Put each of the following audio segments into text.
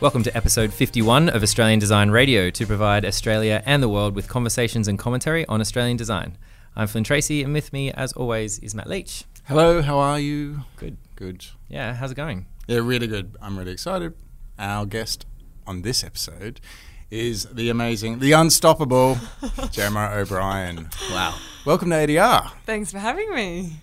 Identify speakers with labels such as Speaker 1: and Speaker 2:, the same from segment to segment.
Speaker 1: Welcome to episode 51 of Australian Design Radio to provide Australia and the world with conversations and commentary on Australian design. I'm Flynn Tracy, and with me, as always, is Matt Leach.
Speaker 2: Hello, how are you?
Speaker 1: Good.
Speaker 2: Good.
Speaker 1: Yeah, how's it going?
Speaker 2: Yeah, really good. I'm really excited. Our guest on this episode is the amazing, the unstoppable Gemma O'Brien.
Speaker 1: Wow.
Speaker 2: Welcome to ADR.
Speaker 3: Thanks for having me.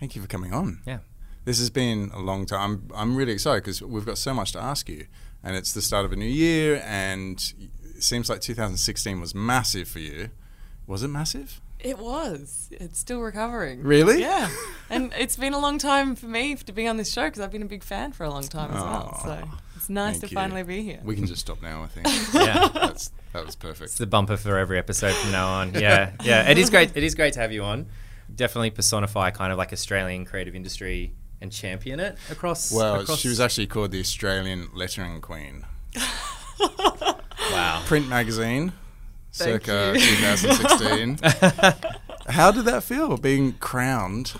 Speaker 2: Thank you for coming on.
Speaker 1: Yeah.
Speaker 2: This has been a long time. I'm, I'm really excited because we've got so much to ask you. And it's the start of a new year, and it seems like 2016 was massive for you. Was it massive?
Speaker 3: It was. It's still recovering.
Speaker 2: Really?
Speaker 3: Yeah. and it's been a long time for me to be on this show because I've been a big fan for a long time as well.
Speaker 2: Aw,
Speaker 3: So it's nice to
Speaker 2: you.
Speaker 3: finally be here.
Speaker 2: We can just stop now, I think.
Speaker 1: Yeah.
Speaker 2: That's, that was perfect.
Speaker 1: It's
Speaker 2: perfect.
Speaker 1: the bumper for every episode from now on. Yeah, yeah. It is great. It is great to have you on. Definitely personify kind of like Australian creative industry and champion it across.
Speaker 2: Well,
Speaker 1: across-
Speaker 2: she was actually called the Australian Lettering Queen.
Speaker 1: wow.
Speaker 2: Print magazine,
Speaker 3: Thank
Speaker 2: circa
Speaker 3: you.
Speaker 2: 2016. How did that feel, being crowned?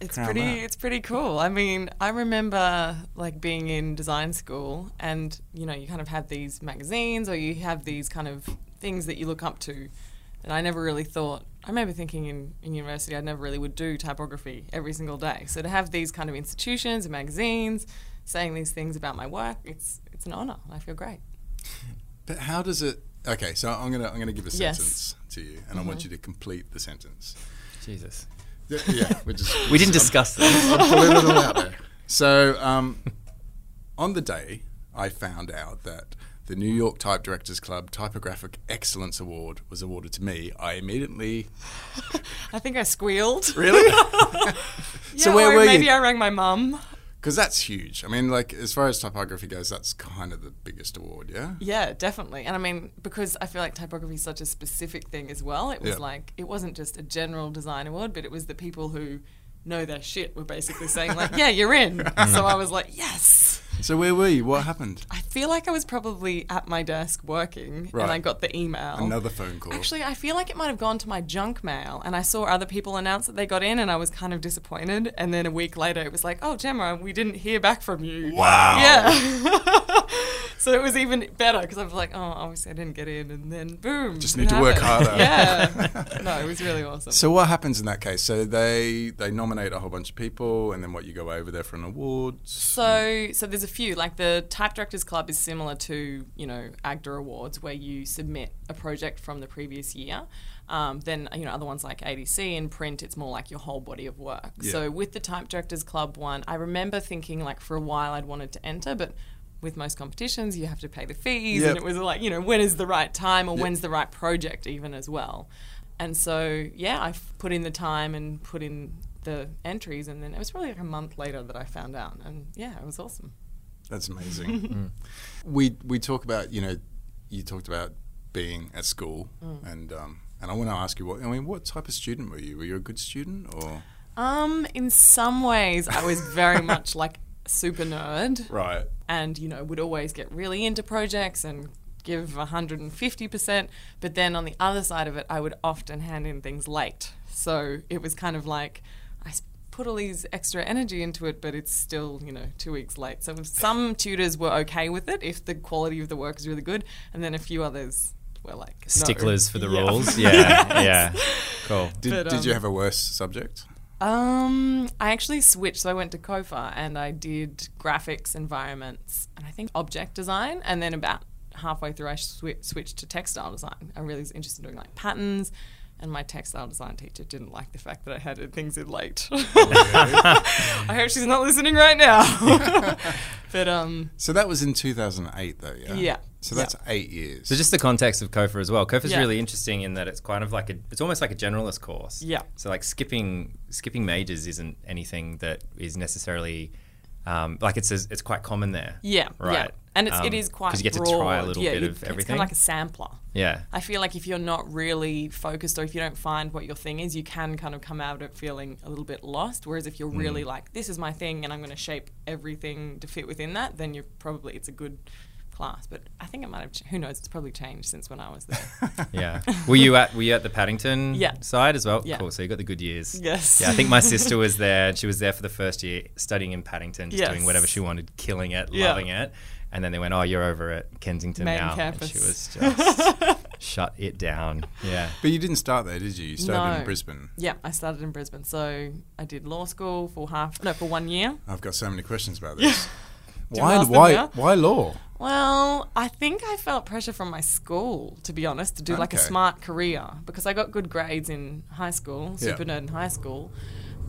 Speaker 3: It's
Speaker 2: Crown
Speaker 3: pretty
Speaker 2: that.
Speaker 3: it's pretty cool. I mean, I remember like being in design school and you know, you kind of have these magazines or you have these kind of things that you look up to. And I never really thought I remember thinking in, in university I never really would do typography every single day. So to have these kind of institutions and magazines saying these things about my work, it's it's an honor. I feel great.
Speaker 2: But how does it? Okay, so I'm gonna I'm gonna give a
Speaker 3: Yes.
Speaker 2: sentence to you, and I want you to complete the sentence.
Speaker 1: Jesus.
Speaker 2: Yeah, yeah we just
Speaker 1: We didn't discuss this.
Speaker 2: I'm pulling it all out there. So, um, on the day I found out that the New York Type Directors Club Typographic Excellence Award was awarded to me, I immediately
Speaker 3: I think I squealed.
Speaker 2: really
Speaker 3: Yeah,
Speaker 2: So where
Speaker 3: or
Speaker 2: were
Speaker 3: maybe
Speaker 2: you?
Speaker 3: I rang my mum.
Speaker 2: because that's huge. I mean, like as far as typography goes, that's kind of the biggest award, yeah.
Speaker 3: Yeah, definitely. And I mean, because I feel like typography is such a specific thing as well, it was
Speaker 2: Yeah.
Speaker 3: like, it wasn't just a general design award, but it was the people who know their shit were basically saying, like, yeah, you're in. so I was like, yes.
Speaker 2: So where were you? What happened?
Speaker 3: I feel like I was probably at my desk working
Speaker 2: Right.
Speaker 3: and I got the email.
Speaker 2: Another phone call.
Speaker 3: Actually, I feel like it might have gone to my junk mail, and I saw other people announce that they got in, and I was kind of disappointed. And then a week later, it was like, "Oh, Gemma, we didn't hear back from you."
Speaker 2: Wow.
Speaker 3: Yeah. so it was even better because I was like, "Oh, obviously I didn't get in," and then boom.
Speaker 2: Just need to work harder.
Speaker 3: Yeah. no, it was really awesome.
Speaker 2: So what happens in that case? So they they nominate a whole bunch of people, and then what you go over there for an award.
Speaker 3: So, so there's a few. Like the Type Directors Club is similar to you know AGDA Awards, where you submit a project from the previous year. Um, then you know other ones like ADC and print, it's more like your whole body of work.
Speaker 2: Yeah.
Speaker 3: So with the Type Directors Club one, I remember thinking like for a while I'd wanted to enter, but with most competitions you have to pay the fees,
Speaker 2: Yep.
Speaker 3: and it was like you know when is the right time or when's the right project even as well. And so yeah, I put in the time and put in the entries, and then it was probably like a month later that I found out, and yeah, it was awesome.
Speaker 2: That's amazing. We we talk about you know you talked about being at school
Speaker 3: Mm.
Speaker 2: and um, and I want to ask you what I mean what type of student were you? Were you a good student or
Speaker 3: Um, in some ways, I was very much like super nerd,
Speaker 2: right?
Speaker 3: and you know would always get really into projects and give 150%. But then on the other side of it, I would often hand in things late. So it was kind of like I put all these extra energy into it, but it's still you know two weeks late. So some tutors were okay with it if the quality of the work is really good, and then a few others were like no.
Speaker 1: Sticklers for the
Speaker 3: Yeah.
Speaker 1: rules. Yeah, yeah. Cool.
Speaker 2: Did
Speaker 3: But,
Speaker 2: did you
Speaker 3: um,
Speaker 2: have a worse subject?
Speaker 3: Um, I actually switched. So I went to COFA and I did graphics, environments, and I think object design. And then about halfway through, I swi- switched to textile design. I really was interested in doing like patterns. And my textile design teacher didn't like the fact that I had things in late. I hope she's not listening right now. but um,
Speaker 2: So that was in 2008 though, yeah.
Speaker 3: Yeah.
Speaker 2: So that's eight years.
Speaker 1: So just the context of COFA as well. COFA is
Speaker 3: Yeah.
Speaker 1: really interesting in that it's kind of like a, it's almost like a generalist course.
Speaker 3: Yeah.
Speaker 1: So like skipping skipping majors isn't anything that is necessarily um, like it's it's quite common there.
Speaker 3: yeah,
Speaker 1: Right.
Speaker 3: yeah. And it's, it
Speaker 1: Um,
Speaker 3: is quite
Speaker 1: 'cause you get to try a little
Speaker 3: yeah,
Speaker 1: bit
Speaker 3: you-
Speaker 1: of
Speaker 3: It's kind of like a sampler.
Speaker 1: Yeah.
Speaker 3: I feel like if you're not really focused or if you don't find what your thing is, you can kind of come out of it feeling a little bit lost. Whereas if you're
Speaker 1: Mm.
Speaker 3: really like, this is my thing and I'm going to shape everything to fit within that, then you're probably, it's a good class. But I think it might have. Ch- who knows? It's probably changed since when I was there.
Speaker 1: Yeah. Were you at Were you at the Paddington
Speaker 3: Yeah.
Speaker 1: side as well?
Speaker 3: Yeah.
Speaker 1: Cool. So you got the good years.
Speaker 3: Yes.
Speaker 1: Yeah. I think my sister was there. and She was there for the first year, studying in Paddington, just doing whatever she wanted, killing it,
Speaker 3: Yeah.
Speaker 1: loving it. And then they went, "Oh, you're over at Kensington
Speaker 3: Main
Speaker 1: now,"
Speaker 3: campus.
Speaker 1: and she was just shut it down. Yeah.
Speaker 2: But you didn't start there, did you? You started in
Speaker 3: No.
Speaker 2: Brisbane.
Speaker 3: yeah, I started in Brisbane, so I did law school for half. No, for one year.
Speaker 2: I've got so many questions about this. Why? Why?
Speaker 3: now?
Speaker 2: Why law?
Speaker 3: Well, I think I felt pressure from my school, to be honest, to do like a smart career because I got good grades in high school,
Speaker 2: Yeah.
Speaker 3: super nerd in high school.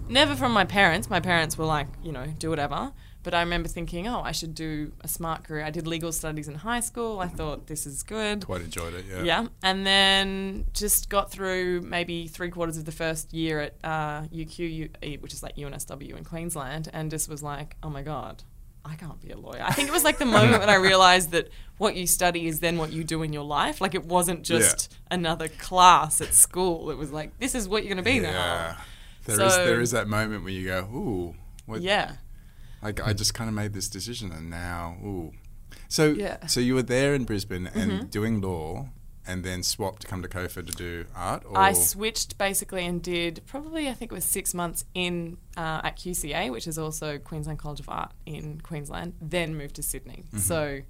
Speaker 3: Never from my parents. My parents were like, you know, do whatever. But I remember thinking, oh, I should do a smart career. I did legal studies in high school. I thought this is good.
Speaker 2: Quite enjoyed it. Yeah.
Speaker 3: Yeah, and then just got through maybe three quarters of the first year at uh, UQ, which is like UNSW in Queensland, and just was like, oh my god, I can't be a lawyer. I think it was like the moment when I realized that what you study is then what you do in your life. Like it wasn't just another class at school. It was like this is what you're going to be
Speaker 2: Yeah.
Speaker 3: now.
Speaker 2: There is
Speaker 3: So-
Speaker 2: there is that moment where you go, ooh, what,
Speaker 3: Yeah,
Speaker 2: like I just kind of made this decision, and now, ooh. So
Speaker 3: Yeah. Mm-hmm.
Speaker 2: so you were there in Brisbane and doing law, and then swapped to come to COFA to do art. Or
Speaker 3: I switched basically and did probably I think it was six months in uh, at QCA, which is also Queensland College of Art in Queensland. Then moved to Sydney.
Speaker 2: Mm-hmm.
Speaker 3: So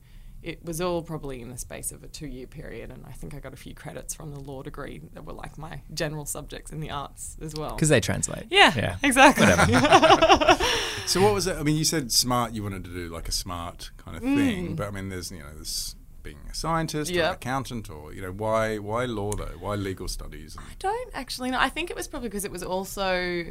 Speaker 3: it was all probably in the space of a two-year period, and I think I got a few credits from the law degree that were like my general subjects in the arts as well.
Speaker 1: Because they translate.
Speaker 3: Yeah,
Speaker 1: Yeah.
Speaker 3: exactly.
Speaker 2: So what was it? I mean, you said smart. You wanted to do like a smart kind of
Speaker 3: Mm.
Speaker 2: thing, but I mean, there's you know, there's being a scientist or an accountant, or you know, why why law though? Why legal studies?
Speaker 3: I don't actually know. I think it was probably because it was also,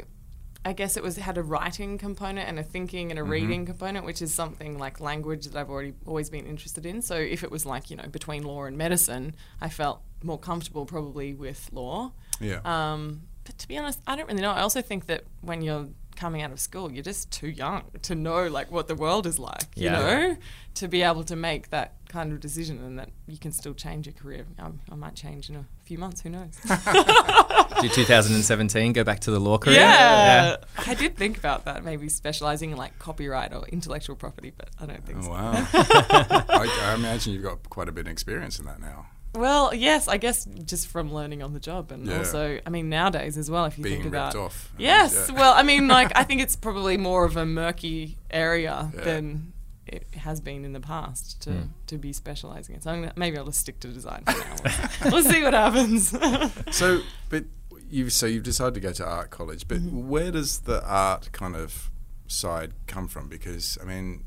Speaker 3: I guess it was had a writing component and a thinking and a reading component, which is something like language that I've already always been interested in. So if it was like you know between law and medicine, I felt more comfortable probably with law.
Speaker 2: Yeah.
Speaker 3: Um, but to be honest, I don't really know. I also think that when you're coming out of school, you're just too young to know like what the world is like. You know, to be able to make that kind of decision and that you can still change your career. Um, I might change in a few months. Who knows?
Speaker 1: Do 2017 go back to the law career?
Speaker 3: Yeah. I did think about that, maybe specializing in like copyright or intellectual property, but I don't think
Speaker 2: Oh,
Speaker 3: so.
Speaker 2: wow. I, I imagine you've got quite a bit of experience in that now.
Speaker 3: Well, yes, I guess just from learning on the job, and
Speaker 2: Yeah.
Speaker 3: also, I mean, nowadays as well, if you
Speaker 2: Being
Speaker 3: think
Speaker 2: ripped
Speaker 3: about.
Speaker 2: off.
Speaker 3: Yes,
Speaker 2: Yeah.
Speaker 3: well, I mean, like I think it's probably more of a murky area
Speaker 2: Yeah.
Speaker 3: than it has been in the past to,
Speaker 1: Hmm.
Speaker 3: to be specializing in. So I'm gonna, maybe I'll just stick to design for now. we'll see what happens.
Speaker 2: So, but you so you've decided to go to art college, but
Speaker 3: Mm-hmm.
Speaker 2: where does the art kind of side come from? Because I mean,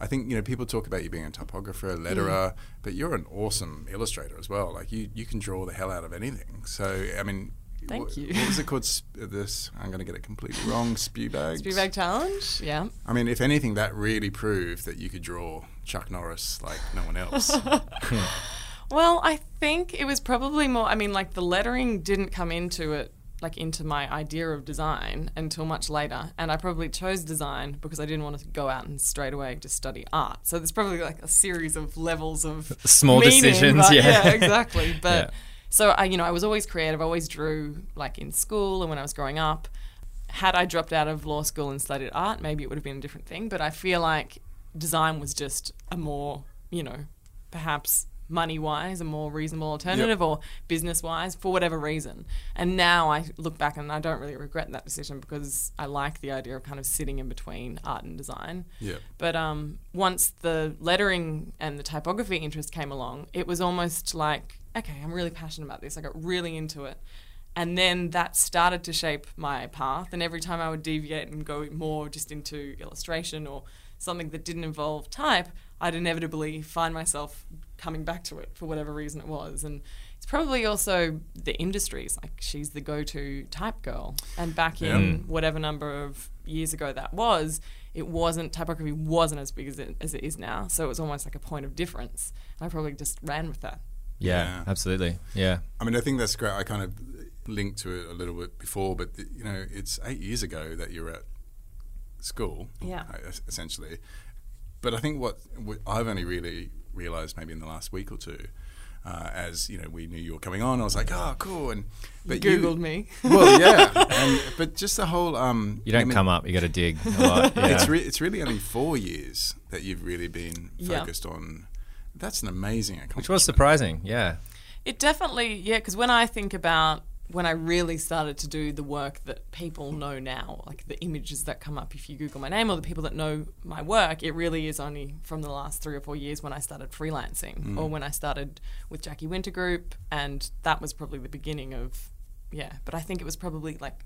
Speaker 2: I think you know people talk about you being a typographer, a letterer,
Speaker 3: Mm.
Speaker 2: but you're an awesome illustrator as well. Like you, you can draw the hell out of anything. So I mean.
Speaker 3: Thank you.
Speaker 2: What was it called? Sp- this I'm going to get it completely wrong. Spew bags.
Speaker 3: Speed bag challenge, yeah.
Speaker 2: I mean, if anything, that really proved that you could draw Chuck Norris like no one else.
Speaker 3: Well, I think it was probably more. I mean, like the lettering didn't come into it, like into my idea of design until much later. And I probably chose design because I didn't want to go out and straight away just study art. So there's probably like a series of levels of
Speaker 1: Small
Speaker 3: meaning,
Speaker 1: decisions,
Speaker 3: but-
Speaker 1: yeah.
Speaker 3: exactly. But
Speaker 1: Yeah.
Speaker 3: so I, you know, I was always creative. I always drew like in school and when I was growing up. Had I dropped out of law school and studied art, maybe it would have been a different thing. But I feel like design was just a more, you know, perhaps money wise, a more reasonable alternative or business wise for whatever reason. And now I look back and I don't really regret that decision because I like the idea of kind of sitting in between art and design.
Speaker 2: yeah.
Speaker 3: But um, once the lettering and the typography interest came along, it was almost like, okay, I'm really passionate about this. I got really into it. And then that started to shape my path. And every time I would deviate and go more just into illustration or something that didn't involve type, I'd inevitably find myself coming back to it for whatever reason it was. And it's probably also the industries. Like she's the go-to type girl, and back in mm. whatever number of years ago that was, it wasn't typography wasn't as big as it, as it is now. So it was almost like a point of difference. And I probably just ran with that.
Speaker 1: Yeah,
Speaker 2: Yeah.
Speaker 1: absolutely. Yeah.
Speaker 2: I mean, I think that's great. I kind of linked to it a little bit before, but you know, it's eight years ago that you were at school,
Speaker 3: Yeah.
Speaker 2: essentially. But I think what, what I've only really realised maybe in the last week or two, uh, as you know, we knew you were coming on. I was like, oh, cool, and but
Speaker 3: you Googled me.
Speaker 2: Well, yeah, and, but just the whole um,
Speaker 1: You don't
Speaker 2: I mean,
Speaker 1: come up, you got to dig a lot. Yeah.
Speaker 2: It's re- it's really only four years that you've really been
Speaker 3: Yeah.
Speaker 2: focused on That's an amazing accomplishment.
Speaker 1: Which was surprising, yeah.
Speaker 3: It definitely, yeah, because when I think about when I really started to do the work that people know now, like the images that come up if you Google my name or the people that know my work, it really is only from the last three or four years when I started freelancing mm. or when I started with Jacky Winter Group. And that was probably the beginning of, yeah, but I think it was probably like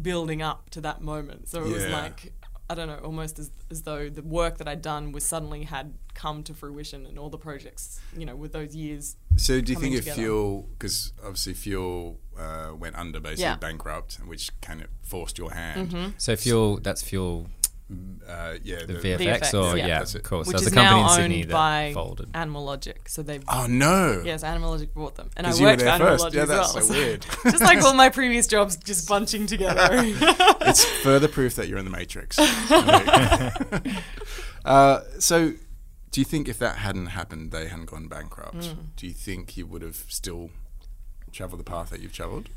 Speaker 3: building up to that moment. So it was like, I don't know, almost as, as though the work that I'd done was suddenly had come to fruition and all the projects, you know, with those years
Speaker 2: So do you think if
Speaker 3: together.
Speaker 2: Fuel, because obviously Fuel uh, went under, basically
Speaker 3: Yeah. Mm-hmm.
Speaker 2: bankrupt, which kind of forced your hand.
Speaker 1: So fuel, that's fuel,
Speaker 2: Uh, yeah,
Speaker 1: the VFX,
Speaker 3: VFX,
Speaker 1: or
Speaker 3: yeah.
Speaker 1: yeah,
Speaker 2: That's it.
Speaker 1: of course.
Speaker 3: which
Speaker 1: That was
Speaker 3: is
Speaker 1: a company
Speaker 3: now
Speaker 1: in Sydney
Speaker 3: owned
Speaker 1: that
Speaker 3: by
Speaker 1: folded.
Speaker 3: Animal Logic. So they've
Speaker 2: Oh no!
Speaker 3: yes, Animal Logic bought them, and I
Speaker 2: 'Cause you were
Speaker 3: worked for Animal
Speaker 2: first.
Speaker 3: Logic
Speaker 2: Yeah,
Speaker 3: as well.
Speaker 2: so weird.
Speaker 3: just like all my previous jobs, just bunching together.
Speaker 2: it's further proof that you're in the Matrix. uh, so, do you think if that hadn't happened, they hadn't gone bankrupt?
Speaker 3: Hmm.
Speaker 2: Do you think you would have still traveled the path that you've traveled?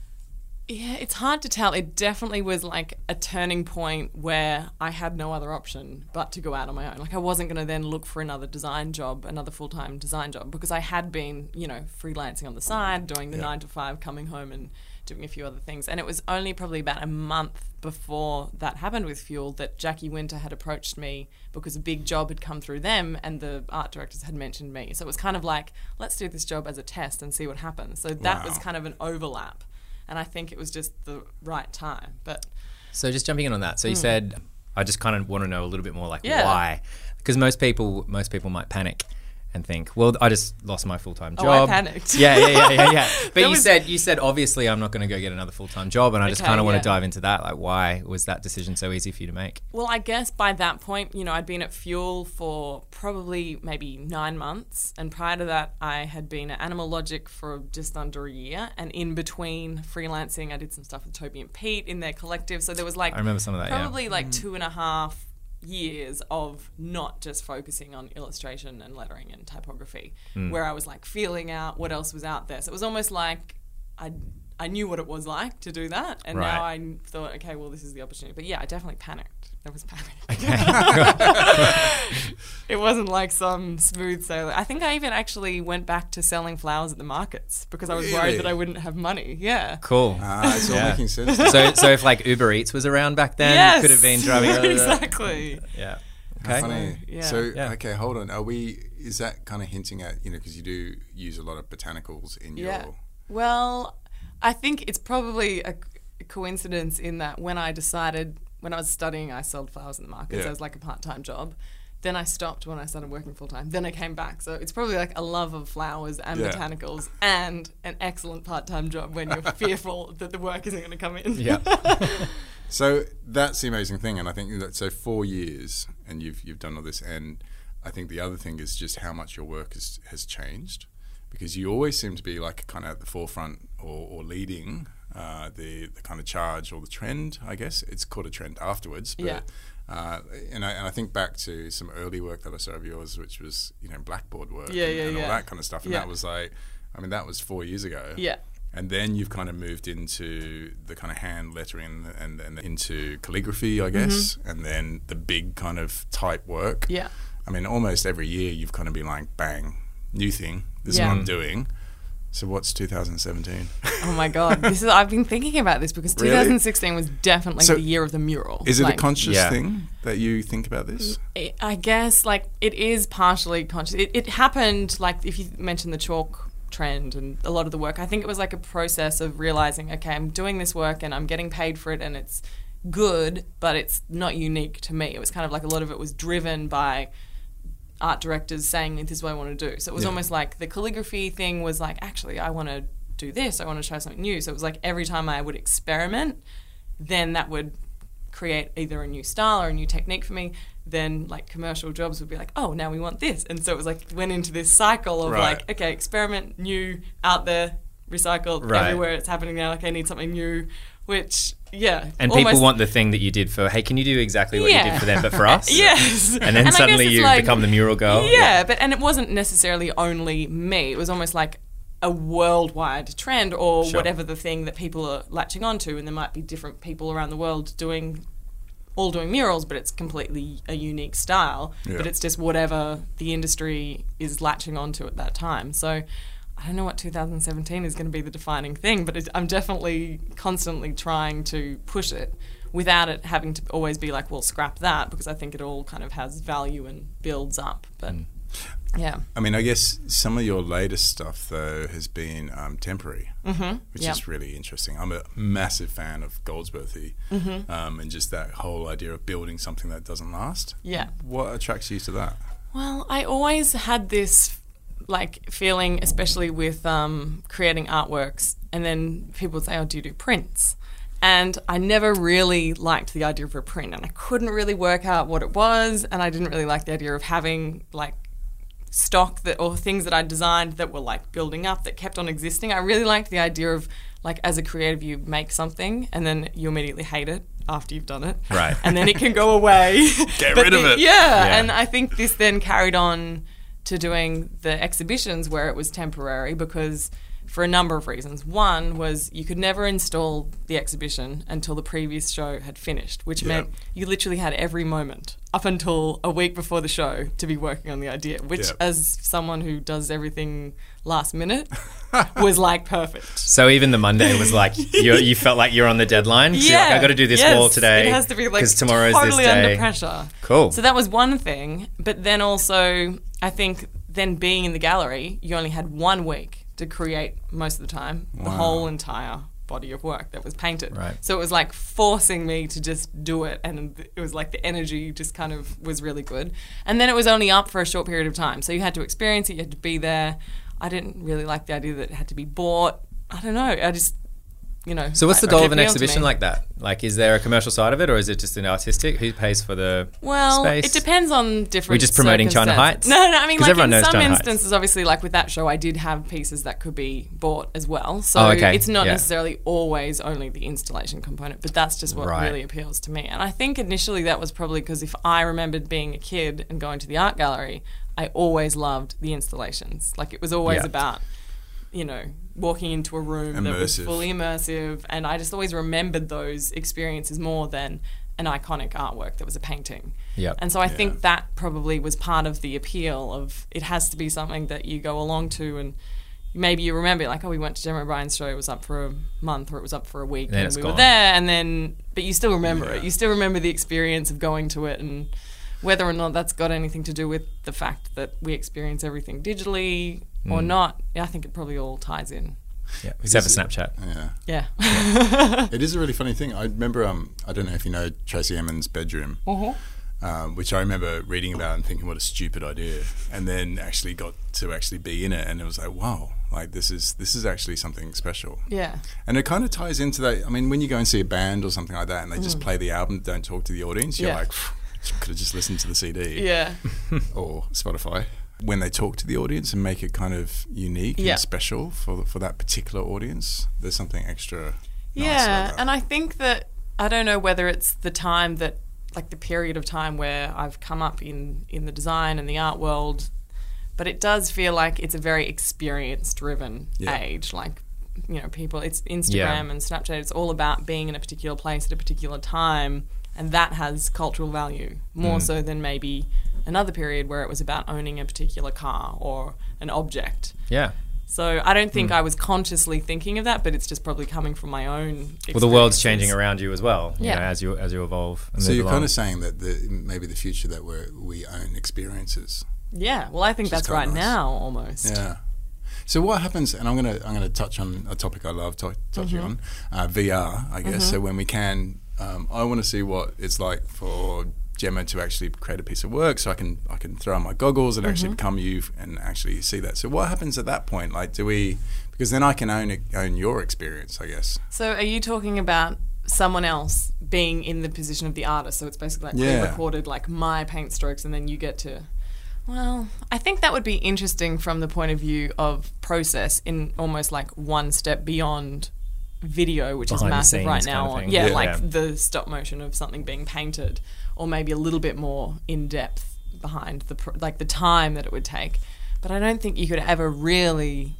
Speaker 3: Yeah, it's hard to tell. It definitely was like a turning point where I had no other option but to go out on my own. Like I wasn't going to then look for another design job, another full time design job, because I had been, you know, freelancing on the side, doing the
Speaker 2: Yeah.
Speaker 3: nine to five, coming home and doing a few other things. And it was only probably about a month before that happened with Fuel that Jacky Winter had approached me because a big job had come through them and the art directors had mentioned me. So it was kind of like, let's do this job as a test and see what happens. So that was kind of an overlap. And I think it was just the right time. But
Speaker 1: So just jumping in on that. So you hmm. said, I just kind of want to know a little bit more like.
Speaker 3: Yeah.
Speaker 1: why, because most people most people might panic and think, well, I just lost my full time
Speaker 3: Oh, I
Speaker 1: job.
Speaker 3: panicked.
Speaker 1: Yeah, yeah, yeah, yeah, yeah. But you
Speaker 3: was-
Speaker 1: said you said obviously I'm not going to go get another full time job, and I just
Speaker 3: Okay,
Speaker 1: kind of want
Speaker 3: yeah.
Speaker 1: to dive into that. Like, why was that decision so easy for you to make?
Speaker 3: Well, I guess by that point, you know, I'd been at Fuel for probably maybe nine months. And prior to that, I had been at Animal Logic for just under a year. And in between freelancing, I did some stuff with Toby and Pete in their collective. So there was like
Speaker 1: I remember some of that. Yeah.
Speaker 3: probably like mm. two and a half years of not just focusing on illustration and lettering and typography,
Speaker 1: Hmm.
Speaker 3: where I was like feeling out what else was out there. So it was almost like I I knew what it was like to do that, and now I thought, okay, well, this is the opportunity. But yeah, I definitely panicked. There was panic. it wasn't like some smooth sailing. I think I even actually went back to selling flowers at the markets because I was
Speaker 2: Really?
Speaker 3: worried that I wouldn't have money. Yeah.
Speaker 1: Cool.
Speaker 2: Ah, it's all
Speaker 1: Yeah.
Speaker 2: making sense.
Speaker 1: so, so if like Uber Eats was around back then,
Speaker 3: yes.
Speaker 1: you could have been driving.
Speaker 3: exactly.
Speaker 1: Yeah. Okay.
Speaker 2: funny.
Speaker 3: Yeah.
Speaker 2: So
Speaker 1: Yeah.
Speaker 2: okay, hold on. Are we? Is that kind of hinting at you know because you do use a lot of botanicals in
Speaker 3: Yeah.
Speaker 2: your
Speaker 3: Well, I think it's probably a, coincidence in that when I decided, when I was studying, I sold flowers in the markets
Speaker 2: Yeah.
Speaker 3: as like a part time job. Then I stopped when I started working full time. Then I came back. So it's probably like a love of flowers and
Speaker 2: Yeah.
Speaker 3: botanicals and an excellent part time job when you're fearful that the work isn't going to come in.
Speaker 1: Yeah.
Speaker 2: So that's the amazing thing, and I think that so four years, and you've you've done all this, and I think the other thing is just how much your work has has changed, because you always seem to be like kind of at the forefront or, or leading uh, the the kind of charge or the trend. I guess it's called a trend afterwards, but.
Speaker 3: Yeah.
Speaker 2: Uh, and, I, and I think back to some early work that I saw of yours, which was you know blackboard work
Speaker 3: Yeah,
Speaker 2: and,
Speaker 3: yeah,
Speaker 2: and all that kind of stuff, and
Speaker 3: Yeah.
Speaker 2: that was like, I mean, that was four years ago.
Speaker 3: Yeah.
Speaker 2: And then you've kind of moved into the kind of hand lettering and, and into calligraphy, I guess, and then the big kind of type work.
Speaker 3: Mm-hmm. Yeah.
Speaker 2: I mean, almost every year you've kind of been like, bang, new thing. This
Speaker 3: Yeah.
Speaker 2: is what I'm doing. So what's 2017?
Speaker 3: Oh my god, this is I've been thinking about this because
Speaker 2: Really?
Speaker 3: 2016 was definitely
Speaker 2: So
Speaker 3: the year of the mural.
Speaker 2: Is it
Speaker 3: Like,
Speaker 2: a conscious
Speaker 1: Yeah.
Speaker 2: thing that you think about this?
Speaker 3: I- I guess like it is partially conscious. It, it happened like if you mentioned the chalk trend and a lot of the work. I think it was like a process of realizing, okay, I'm doing this work and I'm getting paid for it and it's good, but it's not unique to me. It was kind of like a lot of it was driven by art directors saying this is what I want to do. So it was
Speaker 2: Yeah.
Speaker 3: almost like the calligraphy thing was like actually I want to do this. I want to try something new. So it was like every time I would experiment, then that would create either a new style or a new technique for me. Then like commercial jobs would be like, oh, now we want this, and so it was like went into this cycle of
Speaker 2: Right.
Speaker 3: like, okay, experiment, new, out there, recycled,
Speaker 1: Right.
Speaker 3: everywhere. It's happening now. Like I need something new, which yeah,
Speaker 1: And people want the thing that you did for, hey, can you do exactly what you did for them, but for us?
Speaker 3: Yes.
Speaker 1: And then
Speaker 3: I guess
Speaker 1: suddenly you
Speaker 3: like-
Speaker 1: become the mural girl.
Speaker 3: Yeah, but and it wasn't necessarily only me. It was almost like a worldwide trend or
Speaker 1: Sure.
Speaker 3: whatever the thing that people are latching onto, and there might be different people around the world doing all doing murals, but it's completely a unique style.
Speaker 2: Yeah.
Speaker 3: But it's just whatever the industry is latching onto at that time. So I don't know what 2017 is going to be the defining thing, but it, I'm definitely constantly trying to push it without it having to always be like, well, scrap that, because I think it all kind of has value and builds up. But yeah.
Speaker 2: I mean, I guess some of your latest stuff though has been um, temporary, mm-hmm. which
Speaker 3: Yep.
Speaker 2: is really interesting. I'm a massive fan of Goldsworthy,
Speaker 3: Mm-hmm.
Speaker 2: um, and just that whole idea of building something that doesn't last.
Speaker 3: Yeah.
Speaker 2: What attracts you to that?
Speaker 3: Well, I always had this like feeling, especially with um, creating artworks, and then people would say, "Oh, do you do prints?" And I never really liked the idea of a print, and I couldn't really work out what it was, and I didn't really like the idea of having like stock that or things that I designed that were like building up that kept on existing. I really liked the idea of like as a creative you make something and then you immediately hate it after you've done it.
Speaker 1: Right.
Speaker 3: And then it can go away.
Speaker 2: Get rid of it.
Speaker 3: Yeah.
Speaker 1: Yeah.
Speaker 3: And I think this then carried on to doing the exhibitions where it was temporary because for a number of reasons. One was you could never install the exhibition until the previous show had finished, which
Speaker 2: Yeah.
Speaker 3: meant you literally had every moment up until a week before the show to be working on the idea, which,
Speaker 2: Yeah.
Speaker 3: as someone who does everything last minute, was like perfect.
Speaker 1: So even the Monday was like you, you felt like you're on the deadline. 'cause you're like, I got to do this
Speaker 3: yes,
Speaker 1: wall today.
Speaker 3: It has to be like
Speaker 1: because tomorrow's
Speaker 3: totally
Speaker 1: this day.
Speaker 3: under pressure.
Speaker 1: Cool.
Speaker 3: So that was one thing, but then also I think then being in the gallery, you only had one week to create most of the time the whole entire body of work that was painted.
Speaker 1: Right.
Speaker 3: So it was like forcing me to just do it, and it was like the energy just kind of was really good. And then it was only up for a short period of time, so you had to experience it, you had to be there. I didn't really like the idea that it had to be bought. I don't know. I just, you know.
Speaker 1: So what's the goal of an exhibition like that? Like, is there a commercial side of it, or is it just an artistic? Who pays for the
Speaker 3: Well,
Speaker 1: space?
Speaker 3: it depends on different.
Speaker 1: We're just promoting China. Heights?
Speaker 3: No, no. I mean, like in some
Speaker 1: China Heights.
Speaker 3: instances, obviously, like with that show, I did have pieces that could be bought as well. So
Speaker 1: Oh, okay.
Speaker 3: it's not
Speaker 1: Yeah.
Speaker 3: necessarily always only the installation component, but that's just what
Speaker 1: Right.
Speaker 3: really appeals to me. And I think initially that was probably because if I remembered being a kid and going to the art gallery, I always loved the installations. Like it was always
Speaker 1: Yeah.
Speaker 3: about you know, walking into a room that was fully immersive. And I just always remembered those experiences more than an iconic artwork that was a painting.
Speaker 1: Yep.
Speaker 3: And so I
Speaker 2: Yeah.
Speaker 3: think that probably was part of the appeal of it has to be something that you go along to and maybe you remember like, oh, we went to Gemma O'Brien's show, it was up for a month or it was up for a week
Speaker 1: And
Speaker 3: and we
Speaker 1: gone.
Speaker 3: were there and then but you still remember
Speaker 2: Yeah.
Speaker 3: it. You still remember the experience of going to it and whether or not that's got anything to do with the fact that we experience everything digitally
Speaker 1: Mm.
Speaker 3: or not, I think it probably all ties in.
Speaker 1: yeah, except for
Speaker 2: Is it-
Speaker 1: Snapchat.
Speaker 2: Yeah.
Speaker 3: Yeah.
Speaker 2: It is a really funny thing. I remember, um, I don't know if you know Tracey Emin's bedroom, Uh um, which I remember reading about and thinking, what a stupid idea, and then actually got to actually be in it, and it was like, wow, like this is this is actually something special.
Speaker 3: yeah.
Speaker 2: And it kind of ties into that. I mean, when you go and see a band or something like that, and they just play the album, don't talk to the audience, you're
Speaker 3: Mm. Yeah.
Speaker 2: like, could have just listened to the CD
Speaker 3: Yeah.
Speaker 2: or Spotify. When they talk to the audience and make it kind of unique
Speaker 3: Yeah.
Speaker 2: and special for for that particular audience, there's something extra. nice
Speaker 3: Yeah,
Speaker 2: about
Speaker 3: and I think that I don't know whether it's the time that like the period of time where I've come up in in the design and the art world, but it does feel like it's a very experience driven
Speaker 2: Yeah.
Speaker 3: age. Like you know, people it's Instagram
Speaker 1: Yeah.
Speaker 3: and Snapchat. It's all about being in a particular place at a particular time, and that has cultural value more
Speaker 1: Mm.
Speaker 3: so than maybe another period where it was about owning a particular car or an object.
Speaker 1: Yeah.
Speaker 3: So I don't think I was consciously thinking of that, but it's just probably coming from my own.
Speaker 1: Well, the world's changing around you as well. You
Speaker 3: Yeah.
Speaker 1: know, as you as you evolve. And
Speaker 2: So you're
Speaker 1: along.
Speaker 2: kind of saying that the, maybe the future that we we own experiences.
Speaker 3: Yeah, well, I think that's right
Speaker 2: nice.
Speaker 3: now almost.
Speaker 2: Yeah. So what happens? And I'm gonna I'm gonna touch on a topic I love to, touching on uh, VR. I guess so. When we can, um, I want to see what it's like for Gemma to actually create a piece of work, so I can I can throw on my goggles and actually become you and actually see that. So what happens at that point? Like, do we? Because then I can own it- own your experience. I guess.
Speaker 3: So are you talking about someone else being in the position of the artist? So it's basically like
Speaker 2: Yeah.
Speaker 3: pre-recorded, like my paint strokes, and then you get to. Well, I think that would be interesting from the point of view of process in almost like one step beyond video, which
Speaker 1: Behind
Speaker 3: is massive
Speaker 1: scenes
Speaker 3: right
Speaker 1: kind
Speaker 3: now.
Speaker 1: of
Speaker 3: on, yeah,
Speaker 2: Yeah.
Speaker 3: like
Speaker 1: Yeah.
Speaker 3: the stop motion of something being painted, or maybe a little bit more in depth behind the pr- like the time that it would take. But I don't think you could ever really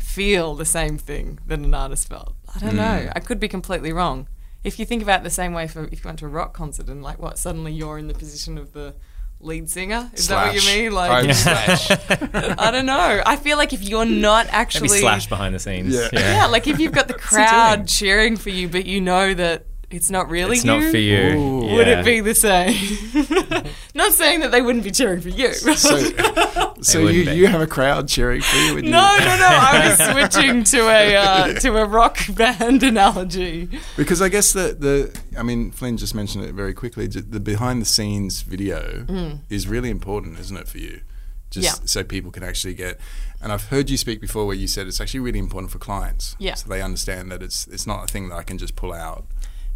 Speaker 3: feel the same thing that an artist felt. I don't know. Mm. I could be completely wrong. if you think about it the same way for if you went to a rock concert and like what suddenly you're in the position of the lead singer is that what you mean like
Speaker 2: I'm Slash.
Speaker 3: I don't know I feel like if you're not
Speaker 1: Maybe
Speaker 3: actually
Speaker 1: slash behind the scenes.
Speaker 2: Yeah.
Speaker 3: yeah like if you've got the crowd cheering for you but you know that it's not really
Speaker 1: It's
Speaker 3: you
Speaker 1: not for you.
Speaker 2: Ooh.
Speaker 3: would
Speaker 1: Yeah.
Speaker 3: it be the same not saying that they wouldn't be cheering for you
Speaker 2: So, so you,
Speaker 1: be.
Speaker 2: you have a crowd cheering for you? When you
Speaker 3: No, no, no. I was switching to a uh, to a rock band analogy.
Speaker 2: Because I guess the, the I mean, Flynn just mentioned it very quickly. The behind the scenes video is really important, isn't it, for you? Just
Speaker 3: Mm. Yeah.
Speaker 2: so people can actually get. And I've heard you speak before where you said it's actually really important for clients.
Speaker 3: Yeah.
Speaker 2: So they understand that it's it's not a thing that I can just pull out.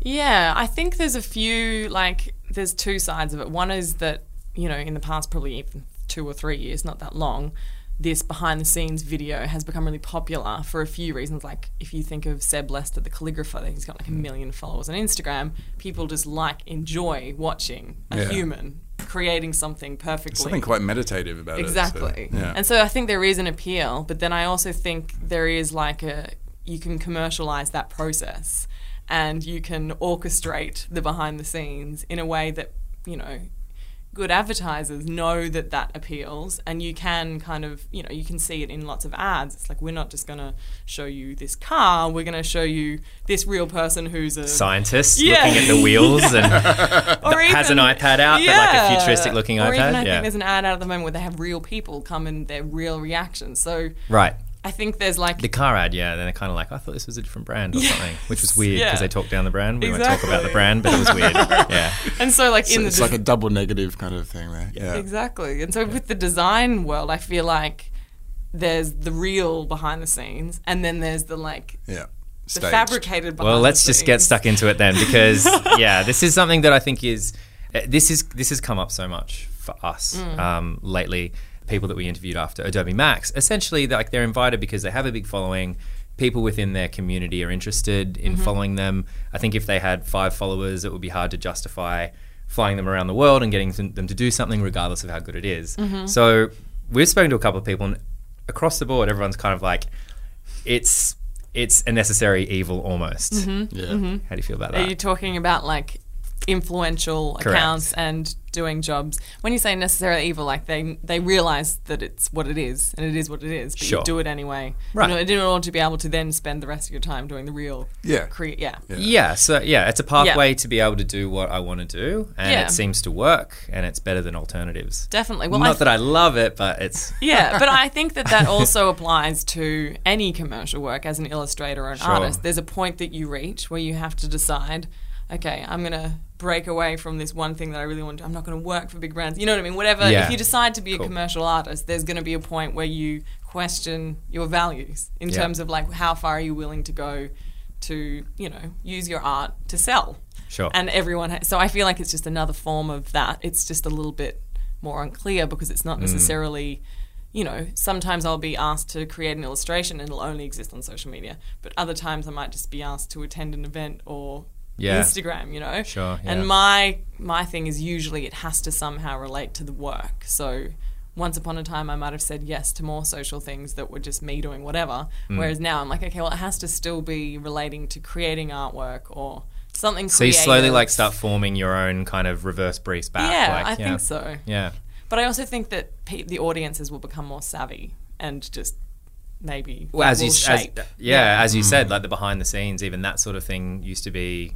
Speaker 3: Yeah, I think there's a few like there's two sides of it. One is that you know in the past probably even two or three years, not that long. This behind the scenes video has become really popular for a few reasons. Like, if you think of Seb Lester, the calligrapher, he's got like a mm. million followers on Instagram. People just like, enjoy watching a
Speaker 2: Yeah.
Speaker 3: human creating something perfectly.
Speaker 2: Something quite meditative about
Speaker 3: Exactly.
Speaker 2: it. So, yeah.
Speaker 3: And so I think there is an appeal, but then I also think there is like a you can commercialize that process and you can orchestrate the behind the scenes in a way that, you know, good advertisers know that that appeals and you can kind of, you know, you can see it in lots of ads. It's like we're not just going to show you this car, we're going to show you this real person who's a
Speaker 1: Scientist
Speaker 3: Yeah.
Speaker 1: looking at the wheels and
Speaker 3: or
Speaker 1: has an iPad out, but like a futuristic looking
Speaker 3: or
Speaker 1: iPad.
Speaker 3: Even I
Speaker 1: yeah.
Speaker 3: think there's an ad out at the moment where they have real people come and their real reactions. So
Speaker 1: right.
Speaker 3: I think there's like
Speaker 1: The car ad, yeah. Then they're kind of like, I thought this was a different brand or something, which was weird because
Speaker 3: yeah.
Speaker 1: they talked down the brand. We won't talk about the brand, but it was weird. yeah.
Speaker 3: and so like
Speaker 2: So
Speaker 3: in the
Speaker 2: it's like a double negative kind of thing there. Yeah.
Speaker 3: exactly. And so with the design world, I feel like there's the real behind the scenes, and then there's the like
Speaker 2: Yeah.
Speaker 3: the
Speaker 2: Staged.
Speaker 3: fabricated.
Speaker 1: Well, let's
Speaker 3: the
Speaker 1: just get stuck into it then, because yeah, this is something that I think is uh, this is this has come up so much for us
Speaker 3: Mm.
Speaker 1: um, lately. People that we interviewed after Adobe Max, essentially, they're, like they're invited because they have a big following. People within their community are interested in
Speaker 3: Mm-hmm.
Speaker 1: following them. I think if they had five followers, it would be hard to justify flying them around the world and getting them them to do something, regardless of how good it is.
Speaker 3: Mm-hmm.
Speaker 1: So we've spoken to a couple of people, and across the board, everyone's kind of like, it's it's a necessary evil almost.
Speaker 2: Yeah.
Speaker 1: How do you feel about that?
Speaker 3: Are you talking about like influential
Speaker 1: Correct.
Speaker 3: accounts and doing jobs? When you say necessarily evil, like they they realize that it's what it is and it is what it is, but
Speaker 1: Sure.
Speaker 3: you do it anyway.
Speaker 1: Right.
Speaker 3: In, order- in order to be able to then spend the rest of your time doing the real.
Speaker 2: Yeah.
Speaker 3: Cre- yeah.
Speaker 1: yeah, so yeah, it's a pathway to be able to do what I want to do, and
Speaker 3: Yeah.
Speaker 1: it seems to work, and it's better than alternatives.
Speaker 3: Definitely. Well,
Speaker 1: Not
Speaker 3: I
Speaker 1: that I love it, but it's
Speaker 3: Yeah, but I think that that also applies to any commercial work as an illustrator or an
Speaker 1: Sure.
Speaker 3: artist. There's a point that you reach where you have to decide, okay, I'm going to break away from this one thing that I really want to. I'm not going to work for big brands. You know what I mean? Whatever.
Speaker 1: Yeah.
Speaker 3: If you decide to be
Speaker 1: Cool.
Speaker 3: a commercial artist, there's going to be a point where you question your values in
Speaker 1: Yeah.
Speaker 3: terms of like how far are you willing to go to, you know, use your art to sell.
Speaker 1: Sure.
Speaker 3: And everyone has, so I feel like it's just another form of that. It's just a little bit more unclear because it's
Speaker 1: Mm.
Speaker 3: not necessarily, you know, sometimes I'll be asked to create an illustration and it'll only exist on social media, but other times I might just be asked to attend an event or
Speaker 1: Yeah.
Speaker 3: Instagram, you know.
Speaker 1: Sure, yeah.
Speaker 3: And my my thing is usually it has to somehow relate to the work. So once upon a time I might have said yes to more social things that were just me doing whatever,
Speaker 1: Mm.
Speaker 3: whereas now I'm like, okay, well it has to still be relating to creating artwork or something
Speaker 1: so you
Speaker 3: creative.
Speaker 1: slowly like start forming your own kind of reverse briefs back.
Speaker 3: Yeah,
Speaker 1: like,
Speaker 3: I think so.
Speaker 1: Yeah,
Speaker 3: But I also think that pe- the audiences will become more savvy and just maybe
Speaker 1: well, as
Speaker 3: will
Speaker 1: you as,
Speaker 3: shape.
Speaker 1: yeah, as you said, like the behind the scenes, even that sort of thing used to be.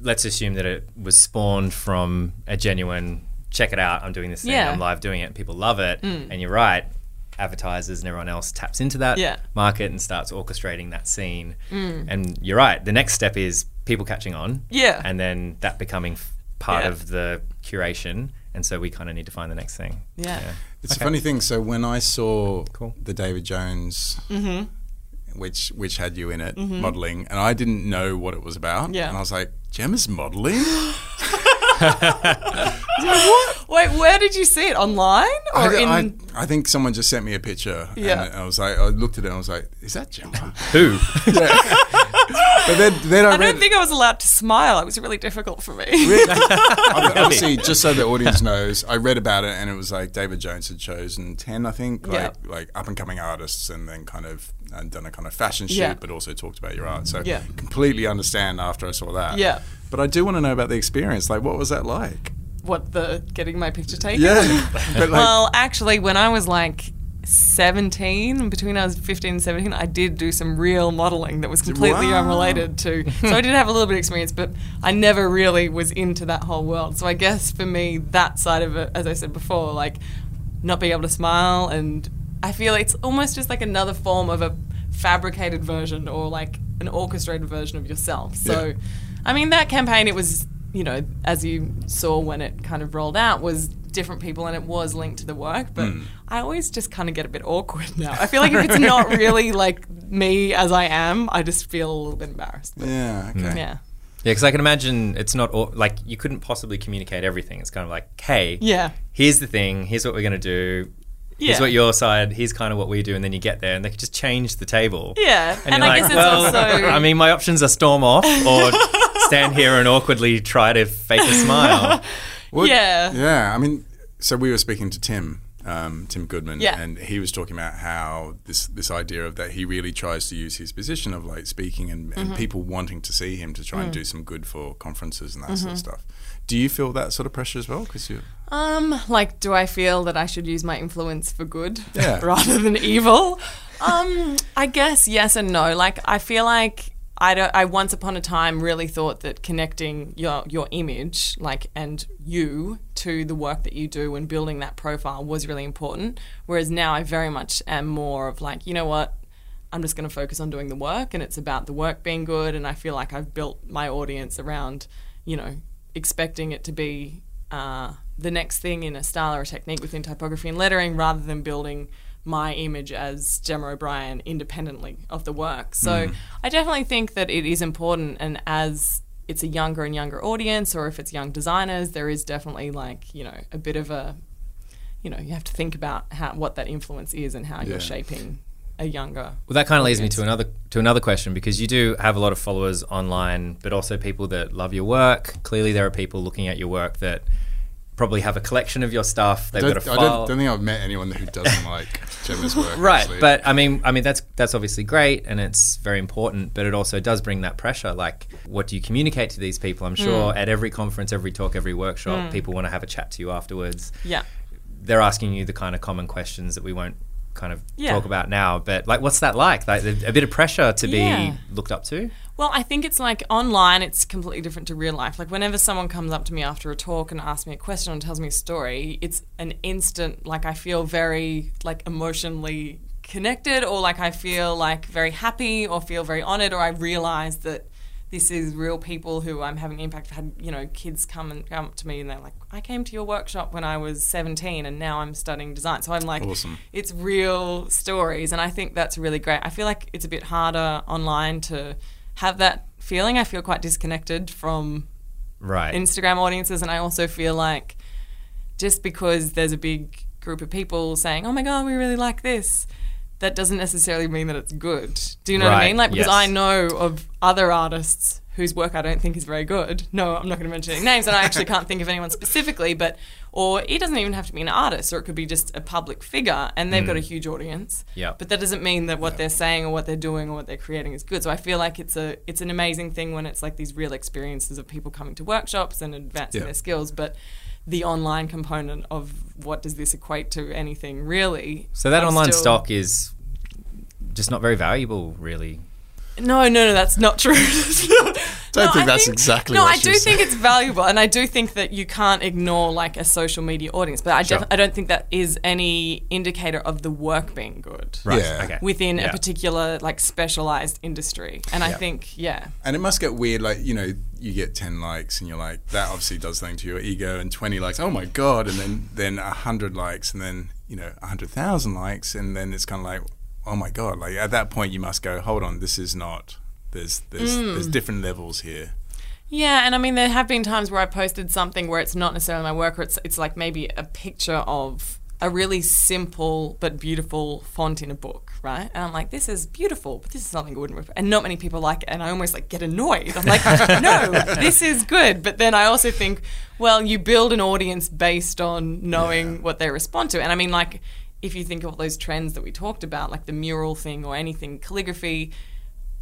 Speaker 1: Let's assume that it was spawned from a genuine. Check it out! I'm doing this thing.
Speaker 3: Yeah.
Speaker 1: I'm live doing it. People love it, mm. and you're right. Advertisers and everyone else taps into that
Speaker 3: Yeah.
Speaker 1: market and starts orchestrating that scene. Mm. And you're right. The next step is people catching on.
Speaker 3: Yeah.
Speaker 1: and then that becoming part
Speaker 3: Yeah.
Speaker 1: of the curation. And so we kind of need to find the next thing.
Speaker 3: Yeah.
Speaker 2: It's a funny thing. So when I saw
Speaker 1: Cool.
Speaker 2: the David Jones,
Speaker 3: Mm-hmm.
Speaker 2: which which had you in it mm-hmm. modeling, and I didn't know what it was about,
Speaker 3: Yeah.
Speaker 2: and I was like, Gemma's modeling.
Speaker 3: Wait, where did you see it? Online or
Speaker 2: I,
Speaker 3: in?
Speaker 2: I, I think someone just sent me a picture,
Speaker 3: Yeah.
Speaker 2: and I was like, I looked at it, and I was like, "Is that Gemma?"
Speaker 1: Who?
Speaker 2: but then, then I,
Speaker 3: I don't think I was allowed to smile. It was really difficult for me.
Speaker 2: obviously, just so the audience knows, I read about it, and it was like David Jones had chosen ten, I think, like
Speaker 3: Yeah.
Speaker 2: like up and coming artists, and then kind of and done a kind of fashion shoot,
Speaker 3: Yeah.
Speaker 2: but also talked about your art. So
Speaker 3: Yeah.
Speaker 2: completely understand after I saw that.
Speaker 3: Yeah.
Speaker 2: But I do want to know about the experience. Like, what was that like?
Speaker 3: what the getting my picture taken?
Speaker 2: Yeah, like,
Speaker 3: well, actually, when I was like 17, between I was 15 and 17, I did do some real modeling that was completely
Speaker 2: Wow.
Speaker 3: unrelated to. So I did have a little bit of experience, but I never really was into that whole world. So I guess for me, that side of it, as I said before, like not being able to smile, and I feel it's almost just like another form of a fabricated version or like an orchestrated version of yourself. So,
Speaker 2: Yeah.
Speaker 3: I mean, that campaign, it was, you know, as you saw when it kind of rolled out, was different people and it was linked to the work. But
Speaker 2: Hmm.
Speaker 3: I always just kind of get a bit awkward now. I feel like if it's not really like me as I am, I just feel a little bit embarrassed. But,
Speaker 2: yeah, okay.
Speaker 3: yeah.
Speaker 1: Yeah, because I can imagine it's not all, like you couldn't possibly communicate everything. It's kind of like, hey,
Speaker 3: Yeah.
Speaker 1: here's the thing. Here's what we're gonna do. Here's
Speaker 3: Yeah.
Speaker 1: what your side. Here's kind of what we do, and then you get there, and they could just change the table.
Speaker 3: Yeah.
Speaker 1: And,
Speaker 3: And,
Speaker 1: you're
Speaker 3: I
Speaker 1: like,
Speaker 3: guess it's
Speaker 1: well,
Speaker 3: also.
Speaker 1: I mean, my options are storm off or stand here and awkwardly try to fake a smile.
Speaker 2: Well,
Speaker 3: Yeah.
Speaker 2: Yeah. I mean, so we were speaking to Tim, um, Tim Goodman,
Speaker 3: Yeah.
Speaker 2: and he was talking about how this this idea of that he really tries to use his position of like speaking and, and
Speaker 3: Mm-hmm.
Speaker 2: people wanting to see him to try
Speaker 3: Mm.
Speaker 2: and do some good for conferences and that sort
Speaker 3: Mm-hmm.
Speaker 2: of stuff. Do you feel that sort of pressure as well? Because you,
Speaker 3: Um, like, do I feel that I should use my influence for good
Speaker 2: Yeah.
Speaker 3: rather than evil? Um, I guess yes and no. Like, I feel like I don't. I once upon a time really thought that connecting your your image, like, and you to the work that you do and building that profile was really important. Whereas now I very much am more of like, you know what. I'm just going to focus on doing the work, and it's about the work being good. And I feel like I've built my audience around, you know, expecting it to be uh, the next thing in a style or a technique within typography and lettering rather than building my image as Gemma O'Brien independently of the work. So mm. I definitely think that it is important and as it's a younger and younger audience or if it's young designers, there is definitely like, you know, a bit of a you know, you have to think about how what that influence is and how
Speaker 2: Yeah.
Speaker 3: you're shaping a younger
Speaker 1: Well, that kind of leads me to another to another question because you do have a lot of followers online, but also people that love your work. Clearly, there are people looking at your work that probably have a collection of your stuff. They've
Speaker 2: don't,
Speaker 1: got a
Speaker 2: I
Speaker 1: file.
Speaker 2: don't, don't think I've met anyone who doesn't like Gemma's work.
Speaker 1: right
Speaker 2: actually.
Speaker 1: but i mean i mean that's that's obviously great and it's very important but it also does bring that pressure like what do you communicate to these people i'm sure
Speaker 3: Hmm.
Speaker 1: at every conference every talk every workshop people want to have a chat to you afterwards
Speaker 3: Yeah.
Speaker 1: they're asking you the kind of common questions that we won't kind of
Speaker 3: Yeah.
Speaker 1: talk about now but like what's that like like a bit of pressure to
Speaker 3: Yeah.
Speaker 1: be looked up to
Speaker 3: Well, I think it's like online, it's completely different to real life. Like, whenever someone comes up to me after a talk and asks me a question and tells me a story, it's an instant, like, I feel very, like, emotionally connected, or like I feel, like, very happy, or feel very honored, or I realize that this is real people who I'm having impact. I've had, you know, kids come and come up to me and they're like, I came to your workshop when I was 17 and now I'm studying design. So I'm like,
Speaker 2: Awesome.
Speaker 3: it's real stories and i think that's really great i feel like it's a bit harder online to have that feeling i feel quite disconnected from
Speaker 1: right
Speaker 3: instagram audiences and i also feel like just because there's a big group of people saying oh my god we really like this that doesn't necessarily mean that it's good do you know what i mean like because
Speaker 1: yes.
Speaker 3: i know of other artists whose work i don't think is very good no i'm not going to mention any names and i actually can't think of anyone specifically but or it doesn't even have to be an artist or it could be just a public figure and they've got a mm. huge audience
Speaker 1: Yeah.
Speaker 3: but that doesn't mean that what they're saying or what they're doing or what they're creating is good. So I feel like it's a it's an amazing thing when it's like these real experiences of people coming to workshops and advancing
Speaker 2: Yeah.
Speaker 3: their skills. But the online component of what does this equate to anything really?
Speaker 1: so that
Speaker 3: I'm
Speaker 1: online
Speaker 3: still-
Speaker 1: stock is just not very valuable really
Speaker 3: No, no, no, that's not true.
Speaker 2: Don't
Speaker 3: No,
Speaker 2: think
Speaker 3: I
Speaker 2: that's exactly
Speaker 3: No,
Speaker 2: what
Speaker 3: I do
Speaker 2: she's
Speaker 3: think it's valuable, and I do think that you can't ignore like a social media audience. But I, def-
Speaker 1: Sure.
Speaker 3: I don't think that is any indicator of the work being good.
Speaker 1: right
Speaker 2: Yeah.
Speaker 1: okay
Speaker 3: within
Speaker 1: Yeah.
Speaker 3: a particular like specialized industry. And I think, yeah.
Speaker 2: And it must get weird, like, you know, you get 10 likes and you're like, that obviously does something to your ego, and 20 likes, oh my God, and then, then 100 likes, and then, you know, 100,000 likes, and then it's kind of like, oh my God. Like, at that point, you must go, hold on, this is not, there's, there's,
Speaker 3: Mm.
Speaker 2: there's different levels here.
Speaker 3: Yeah, and I mean there have been times where I posted something where it's not necessarily my work, or it's it's like maybe a picture of a really simple but beautiful font in a book, right? And I'm like, this is beautiful, but this is something I wouldn't. Rep-. And not many people like it, and I almost like get annoyed. I'm like, no, this is good. But then I also think, well, you build an audience based on knowing
Speaker 2: Yeah.
Speaker 3: what they respond to, and I mean, like, if you think of all those trends that we talked about, like the mural thing or anything, calligraphy.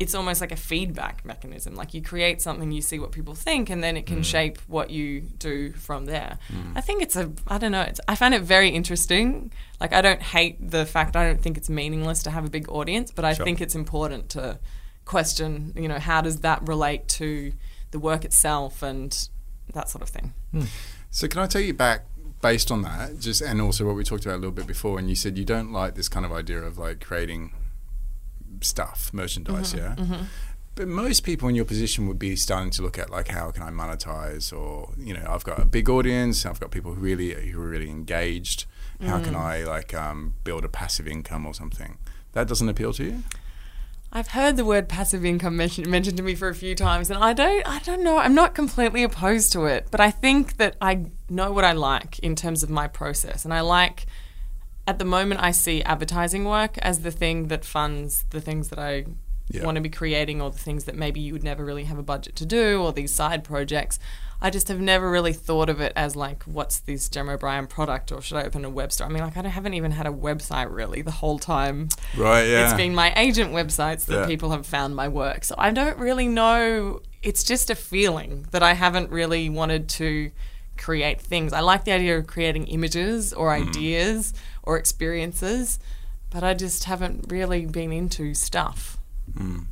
Speaker 3: It's almost like a feedback mechanism. Like you create something, you see what people think, and then it can mm. shape what you do from there. Mm. I think it's a, I don't know, it's, I find it very interesting. Like I don't hate the fact, I don't think it's meaningless to have a big audience, but I
Speaker 1: Sure.
Speaker 3: think it's important to question, you know, how does that relate to the work itself and that sort of thing. Hmm.
Speaker 2: So can I take you back based on that, just and also what we talked about a little bit before, and you said you don't like this kind of idea of like creating stuff, merchandise, mm-hmm. yeah. Mm-hmm. But most people in your position would be starting to look at like how can I monetize, or you know, I've got a big audience, I've got people who really who are really engaged. How can mm. I like um, build a passive income or something? That doesn't appeal to you.
Speaker 3: I've heard the word passive income mentioned, mentioned to me for a few times, and I don't, I don't know. I'm not completely opposed to it, but I think that I know what I like in terms of my process, and I like. At the moment, I see advertising work as the thing that funds the things that I
Speaker 2: Yeah.
Speaker 3: want to be creating, or the things that maybe you would never really have a budget to do, or these side projects. I just have never really thought of it as like, what's this Gemma O'Brien product, or should I open a web store? I mean, like, I haven't even had a website really the whole time
Speaker 2: Right. Yeah.
Speaker 3: it's been my agent websites that
Speaker 2: Yeah.
Speaker 3: people have found my work. So I don't really know. It's just a feeling that I haven't really wanted to create things. I like the idea of creating images or
Speaker 2: Mm.
Speaker 3: ideas or experiences, but I just haven't really been into stuff.
Speaker 2: Mm.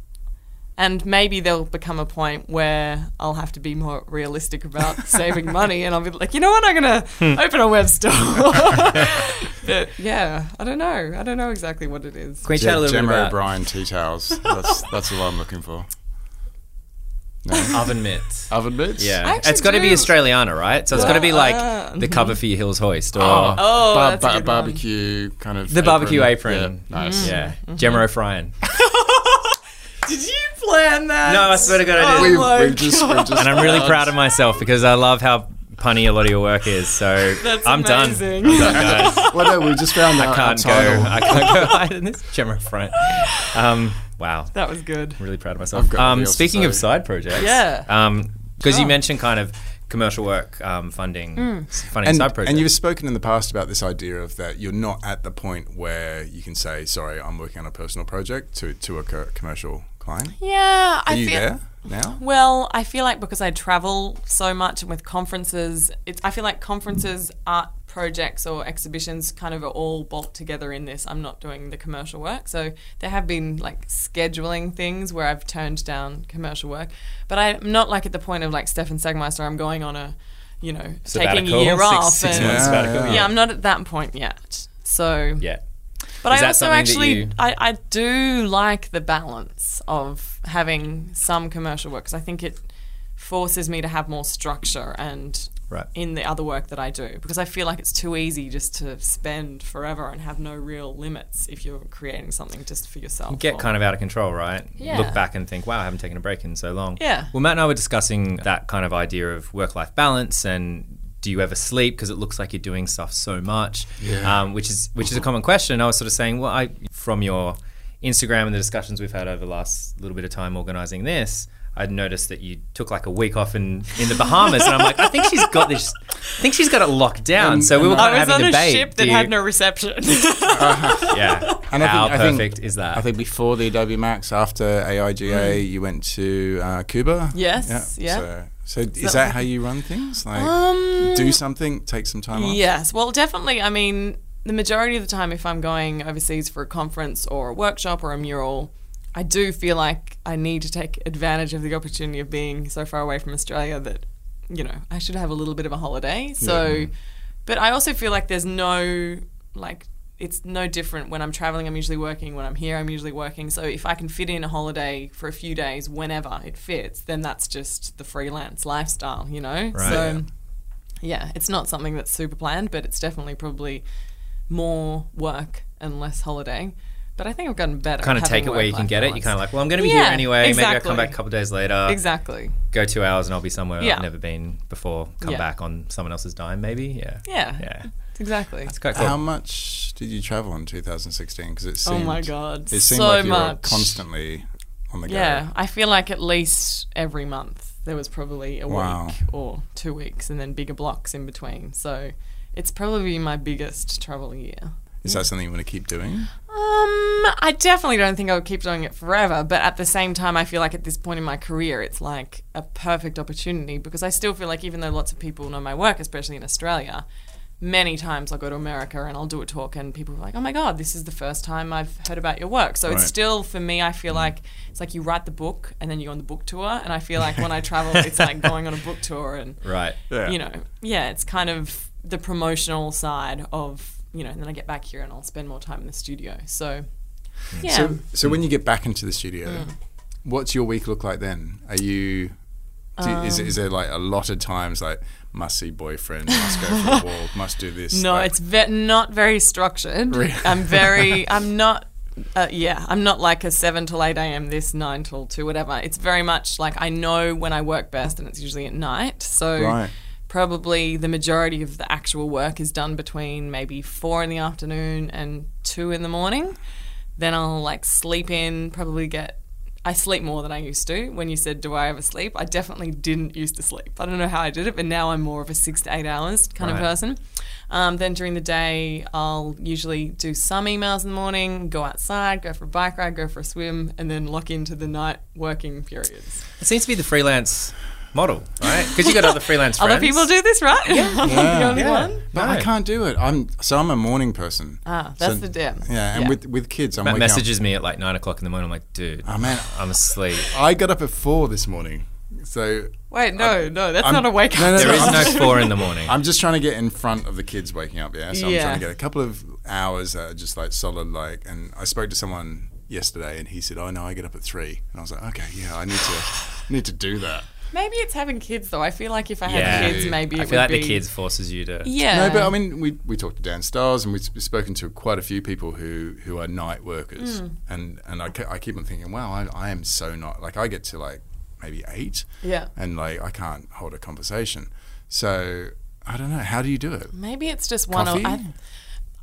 Speaker 3: And maybe there'll become a point where I'll have to be more realistic about saving money, and I'll be like, you know what, I'm gonna
Speaker 2: Hmm.
Speaker 3: open a web store. but yeah, I don't know. I don't know exactly what it is.
Speaker 1: Can we chat a little
Speaker 2: Gemma
Speaker 1: bit about
Speaker 2: O'Brien tea towels. That's that's what I'm looking for. No.
Speaker 1: oven mitts?
Speaker 2: Oven mitts?
Speaker 1: Yeah, it's got to be. Australiana, right? So it's got to be like
Speaker 3: Ah,
Speaker 1: the cover for your Hills Hoist or
Speaker 2: Oh,
Speaker 3: Oh,
Speaker 2: bar-
Speaker 3: that's a
Speaker 2: bar-
Speaker 3: good one.
Speaker 2: barbecue kind of
Speaker 1: the barbecue apron.
Speaker 2: Yeah, nice.
Speaker 1: Yeah, Gemma O'Brien.
Speaker 3: Did you plan that?
Speaker 1: No, I swear to God, I
Speaker 3: Oh
Speaker 1: did.
Speaker 2: We've,
Speaker 3: my
Speaker 2: we've just, we've just
Speaker 1: and I'm really proud of myself because I love how punny a lot of your work is. So
Speaker 3: That's
Speaker 1: I'm
Speaker 3: amazing.
Speaker 1: done. I'm done, guys.
Speaker 2: Well, no, we just found
Speaker 1: I
Speaker 2: our, our
Speaker 1: can't go.
Speaker 2: title.
Speaker 1: I can't go higher than this. Gemma O'Brien. Um, wow.
Speaker 3: That was good.
Speaker 1: I'm really proud of myself. Um,
Speaker 2: nothing else
Speaker 1: speaking of side projects,
Speaker 3: Yeah.
Speaker 1: because you
Speaker 3: Oh.
Speaker 1: mentioned kind of commercial work um, funding, funding
Speaker 2: And,
Speaker 1: side projects.
Speaker 2: and you've spoken in the past about this idea of that you're not at the point where you can say, "Sorry, I'm working on a personal project" to to a co- commercial client.
Speaker 3: Yeah,
Speaker 2: Are
Speaker 3: I
Speaker 2: you
Speaker 3: feel.
Speaker 2: there now?
Speaker 3: Well, I feel like because I travel so much and with conferences, it's, I feel like conferences, art projects, or exhibitions kind of are all bulked together in this. I'm not doing the commercial work. So there have been like scheduling things where I've turned down commercial work. But I'm not like at the point of like Stefan Sagmeister, I'm going on a, you know, taking a year
Speaker 1: six-
Speaker 3: off.
Speaker 1: six
Speaker 3: and,
Speaker 1: months
Speaker 2: Yeah, yeah.
Speaker 3: yeah, I'm not at that point yet. So
Speaker 1: yeah.
Speaker 3: But
Speaker 1: Is
Speaker 3: I also actually
Speaker 1: you-
Speaker 3: I, I do like the balance of having some commercial work because I think it forces me to have more structure and
Speaker 1: Right.
Speaker 3: in the other work that I do because I feel like it's too easy just to spend forever and have no real limits if you're creating something just for yourself.
Speaker 1: get
Speaker 3: or-
Speaker 1: kind of out of control, right?
Speaker 3: Yeah.
Speaker 1: Look back and think, wow, I haven't taken a break in so long.
Speaker 3: Yeah.
Speaker 1: Well, Matt and I were discussing that kind of idea of work life balance and do you ever sleep because it looks like you're doing stuff so much,
Speaker 2: Yeah.
Speaker 1: um, which is which is a common question. I was sort of saying, well, I from your Instagram and the discussions we've had over the last little bit of time organizing this. I'd noticed that you took like a week off in, in the Bahamas, and I'm like, I think she's got this. I think she's got it locked down.
Speaker 2: And-
Speaker 1: so we
Speaker 2: and
Speaker 1: were
Speaker 2: I
Speaker 1: kind
Speaker 3: I
Speaker 1: of
Speaker 3: was
Speaker 1: having
Speaker 3: on
Speaker 1: a
Speaker 3: a
Speaker 1: debate.
Speaker 3: ship that
Speaker 1: you-
Speaker 3: had no reception.
Speaker 1: yeah.
Speaker 2: And I
Speaker 1: How
Speaker 2: think, I think-
Speaker 1: perfect is that?
Speaker 2: I think before the Adobe Max, after AIGA, you went to uh, Cuba.
Speaker 3: Yes, yeah.
Speaker 2: So, so is
Speaker 3: that
Speaker 2: that how you run things? Like,
Speaker 3: um,
Speaker 2: do something, take some time off.
Speaker 3: Yes, well, definitely. I mean, the majority of the time, if I'm going overseas for a conference or a workshop or a mural, I do feel like I need to take advantage of the opportunity of being so far away from Australia that, you know, I should have a little bit of a holiday. So, but I also feel like there's no, like, it's no different when I'm traveling. I'm usually working. When I'm here, I'm usually working. So if I can fit in a holiday for a few days whenever it fits, then that's just the freelance lifestyle, you know?
Speaker 1: Right.
Speaker 3: So, yeah, it's not something that's super planned, but it's definitely probably more work and less holiday. But I think I've gotten better.
Speaker 1: kind of take it where you can get it. You're kind of like, well, I'm going to be here
Speaker 3: Yeah,
Speaker 1: anyway. Maybe I'll come back a couple days later.
Speaker 3: exactly.
Speaker 1: Go two hours and I'll be somewhere
Speaker 3: Yeah.
Speaker 1: I've never been before. Come
Speaker 3: Yeah.
Speaker 1: back on someone else's dime, maybe. Yeah.
Speaker 3: Yeah.
Speaker 1: Yeah.
Speaker 3: Exactly.
Speaker 1: It's quite cool.
Speaker 2: How much did you travel in 2016? Because it seemed.
Speaker 3: Oh my God,
Speaker 2: it seemed
Speaker 3: so
Speaker 2: like you were
Speaker 3: much.
Speaker 2: constantly on the go.
Speaker 3: Yeah, I feel like at least every month there was probably a
Speaker 2: Wow.
Speaker 3: week or two weeks, and then bigger blocks in between. So it's probably my biggest travel year.
Speaker 2: Is that something you want to keep doing?
Speaker 3: Um, I definitely don't think I would keep doing it forever, but at the same time, I feel like at this point in my career, it's like a perfect opportunity because I still feel like even though lots of people know my work, especially in Australia, many times I'll go to America and I'll do a talk and people are like, "Oh my god, this is the first time I've heard about your work." So it's still for me, I feel like it's like you write the book and then you go on the book tour, and I feel like when I travel, it's like going on a book tour and
Speaker 1: Right.
Speaker 2: Yeah.
Speaker 3: you know, yeah, it's kind of the promotional side of, you know, and then I get back here and I'll spend more time in the studio. So, yeah.
Speaker 2: So, so when you get back into the studio,
Speaker 3: Mm.
Speaker 2: what's your week look like then? Are you? Do, is,
Speaker 3: Um,
Speaker 2: is there like a lot of times like must see boyfriend, must go for a walk, must do this?
Speaker 3: no,
Speaker 2: like-
Speaker 3: it's ve- not very structured.
Speaker 2: Really?
Speaker 3: I'm very, I'm not, uh, yeah, I'm not like a 7 till 8 a.m., this 9 till 2, whatever. It's very much like I know when I work best and it's usually at night. So,
Speaker 2: Right.
Speaker 3: probably the majority of the actual work is done between maybe 4 in the afternoon and 2 in the morning. Then I'll like sleep in, probably get. I sleep more than I used to. When you said, Do I ever sleep? I definitely didn't used to sleep. I don't know how I did it, but now I'm more of a six to eight hours kind of person. Um, then during the day, I'll usually do some emails in the morning, go outside, go for a bike ride, go for a swim, and then lock into the night working periods.
Speaker 1: It seems to be the freelance model, right? Because you got other freelance friends.
Speaker 3: Other people do this, right? I'm the only
Speaker 1: Yeah.
Speaker 3: one.
Speaker 2: But I can't do it. I'm so I'm a morning person.
Speaker 3: Ah, that's
Speaker 2: So-
Speaker 3: the dim.
Speaker 2: Yeah, and
Speaker 3: Yeah.
Speaker 2: with with kids, I'm
Speaker 1: Matt
Speaker 2: waking up-
Speaker 1: messages me at like nine o'clock in the morning. I'm like, dude,
Speaker 2: Oh man,
Speaker 1: I'm asleep.
Speaker 2: I got up at four this morning. So
Speaker 3: Wait, no, no, that's
Speaker 2: I'm-
Speaker 3: not a wake up.
Speaker 2: no, no,
Speaker 1: There
Speaker 2: no,
Speaker 1: no four in the morning.
Speaker 2: I'm just trying to get in front of the kids waking up. Yeah, so I'm
Speaker 3: Yeah.
Speaker 2: trying to get a couple of hours that are just like solid. Like, and I spoke to someone yesterday, and he said, "Oh no, I get up at 3. and I was like, "Okay, yeah, I need to need to do that."
Speaker 3: Maybe it's having kids though. I feel like if I
Speaker 1: Yeah.
Speaker 3: had kids, maybe
Speaker 1: I
Speaker 3: it
Speaker 1: feel
Speaker 3: would
Speaker 1: like
Speaker 3: be.
Speaker 1: the kids forces you to.
Speaker 3: Yeah.
Speaker 2: No, but I mean, we, we talked to Dan Stiles, and we've spoken to quite a few people who, who are night workers,
Speaker 3: Mm.
Speaker 2: and and I, ke- I keep on thinking, wow, I, I am so not like I get to like maybe eight,
Speaker 3: Yeah.
Speaker 2: and like I can't hold a conversation. So I don't know. How do you do it?
Speaker 3: Maybe it's just one
Speaker 2: Coffee?
Speaker 3: of. I,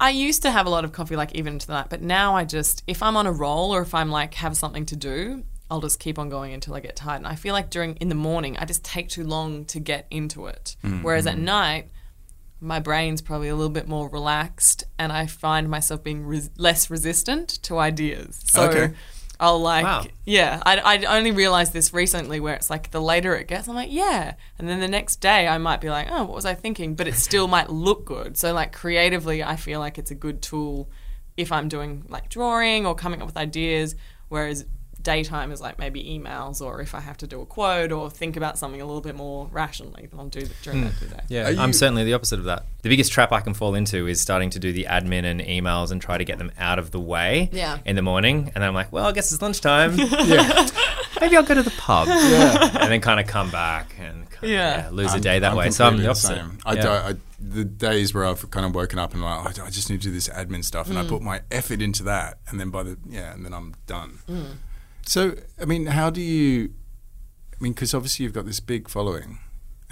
Speaker 3: I used to have a lot of coffee, like even into the night, but now I just, if I'm on a roll or if I'm like have something to do, I'll just keep on going until I get tired. And I feel like during in the morning, I just take too long to get into it. Mm, Whereas at mm. night, my brain's probably a little bit more relaxed, and I find myself being res- less resistant to ideas. So.
Speaker 2: Okay.
Speaker 3: I'll like,
Speaker 1: Wow.
Speaker 3: yeah, I, I only realized this recently where it's like the later it gets, I'm like, yeah. And then the next day I might be like, oh, what was I thinking? But it still might look good. So, like, creatively, I feel like it's a good tool if I'm doing like drawing or coming up with ideas. Whereas daytime is like maybe emails or if I have to do a quote or think about something a little bit more rationally, then I'll do that during that day.
Speaker 1: Yeah,
Speaker 2: Are
Speaker 1: I'm
Speaker 2: you-
Speaker 1: certainly the opposite of that. The biggest trap I can fall into is starting to do the admin and emails and try to get them out of the way
Speaker 3: Yeah.
Speaker 1: in the morning. And then I'm like, well, I guess it's lunchtime.
Speaker 2: Yeah,
Speaker 1: Maybe I'll go to the pub.
Speaker 2: yeah.
Speaker 1: And then kind of come back and kind
Speaker 3: Yeah.
Speaker 1: of, lose a
Speaker 2: I'm-
Speaker 1: day that way. So I'm the opposite.
Speaker 2: same. I,
Speaker 1: Yeah.
Speaker 2: do- I, the days where I've kind of woken up and like, "Oh, I just need to do this admin stuff, and
Speaker 3: Mm.
Speaker 2: I put my effort into that, and then by the yeah, and then I'm done.
Speaker 3: Mm.
Speaker 2: So, I mean, how do you? I mean, because obviously you've got this big following.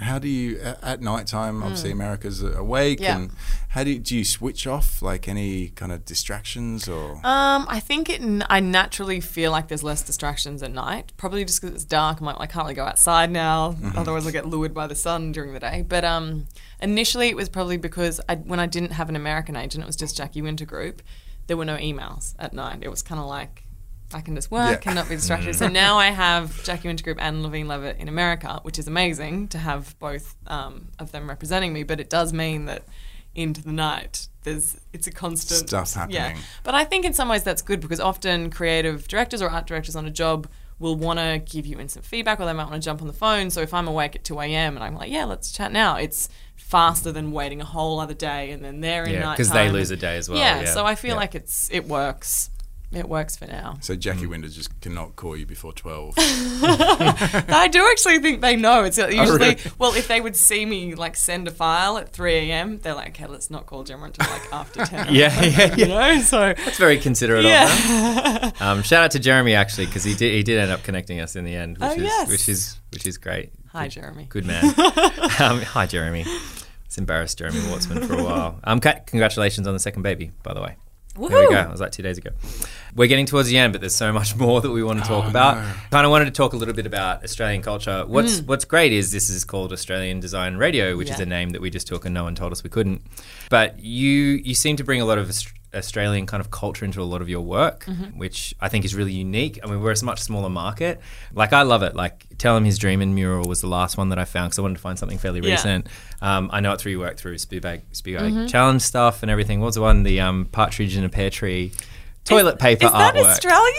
Speaker 2: How do you at night time? Obviously, America's awake,
Speaker 3: Mm. Yeah.
Speaker 2: and how do you, do you switch off like any kind of distractions or?
Speaker 3: Um, I think it. I naturally feel like there's less distractions at night. Probably just because it's dark. I'm like, I can't really go outside now. Otherwise, I'll get lured by the sun during the day. But um, initially, it was probably because I, when I didn't have an American agent, it was just Jacky Winter Group. There were no emails at night. It was kind of like I can just work
Speaker 2: Yeah.
Speaker 3: and not be distracted. so now I have Jacky Winter Group and Levine Leavitt in America, which is amazing to have both um, of them representing me. But it does mean that into the night, there's it's a constant
Speaker 2: Stuff happening.
Speaker 3: Yeah, but I think in some ways that's good because often creative directors or art directors on a job will want to give you instant feedback or they might want to jump on the phone. So if I'm awake at 2 a.m. and I'm like, yeah, let's chat now, it's faster than waiting a whole other day and then they're in
Speaker 1: Yeah,
Speaker 3: night
Speaker 1: because they lose a day as well.
Speaker 3: yeah,
Speaker 1: Yeah,
Speaker 3: so I feel
Speaker 1: Yeah.
Speaker 3: like it's it works. It works for now.
Speaker 2: So Jacky Winter just cannot call you before twelve.
Speaker 3: I do actually think they know. It's usually
Speaker 2: really?
Speaker 3: well, if they would see me like send a file at three a.m., they're like, "Okay, let's not call Gemma until like after ten.
Speaker 1: Yeah, yeah,
Speaker 3: you
Speaker 1: yeah.
Speaker 3: know. So
Speaker 1: That's very considerate of them. Um, shout out to Jeremy actually because he did he did end up connecting us in the end, which
Speaker 3: Oh,
Speaker 1: is
Speaker 3: yes.
Speaker 1: which is which is great.
Speaker 3: hi
Speaker 1: Good-
Speaker 3: Jeremy.
Speaker 1: Good man. um, hi Jeremy. It's embarrassed Jeremy Wortsman for a while. Um, congratulations on the second baby, by the way. There we go. It was like two days ago. We're getting towards the end, but there's so much more that we want to talk
Speaker 2: Oh,
Speaker 1: about.
Speaker 2: no.
Speaker 1: Kind of wanted to talk a little bit about Australian culture.
Speaker 3: Mm.
Speaker 1: What's What's great is this is called Australian Design Radio, which is a name that we just took and no one told us we couldn't. But you you seem to bring a lot of Australian kind of culture into a lot of your work,
Speaker 3: Mm-hmm.
Speaker 1: which I think is really unique. I mean, we're a much smaller market. Like I love it. Like Tell Him He's Dreaming mural was the last one that I found because I wanted to find something fairly
Speaker 3: Yeah.
Speaker 1: recent. Um, I know it through your work through Speedbag, Speedbag
Speaker 3: Mm-hmm.
Speaker 1: Challenge stuff and everything. What was the one? The um, partridge in a pear tree toilet paper
Speaker 3: Is that
Speaker 1: artwork.
Speaker 3: Australian?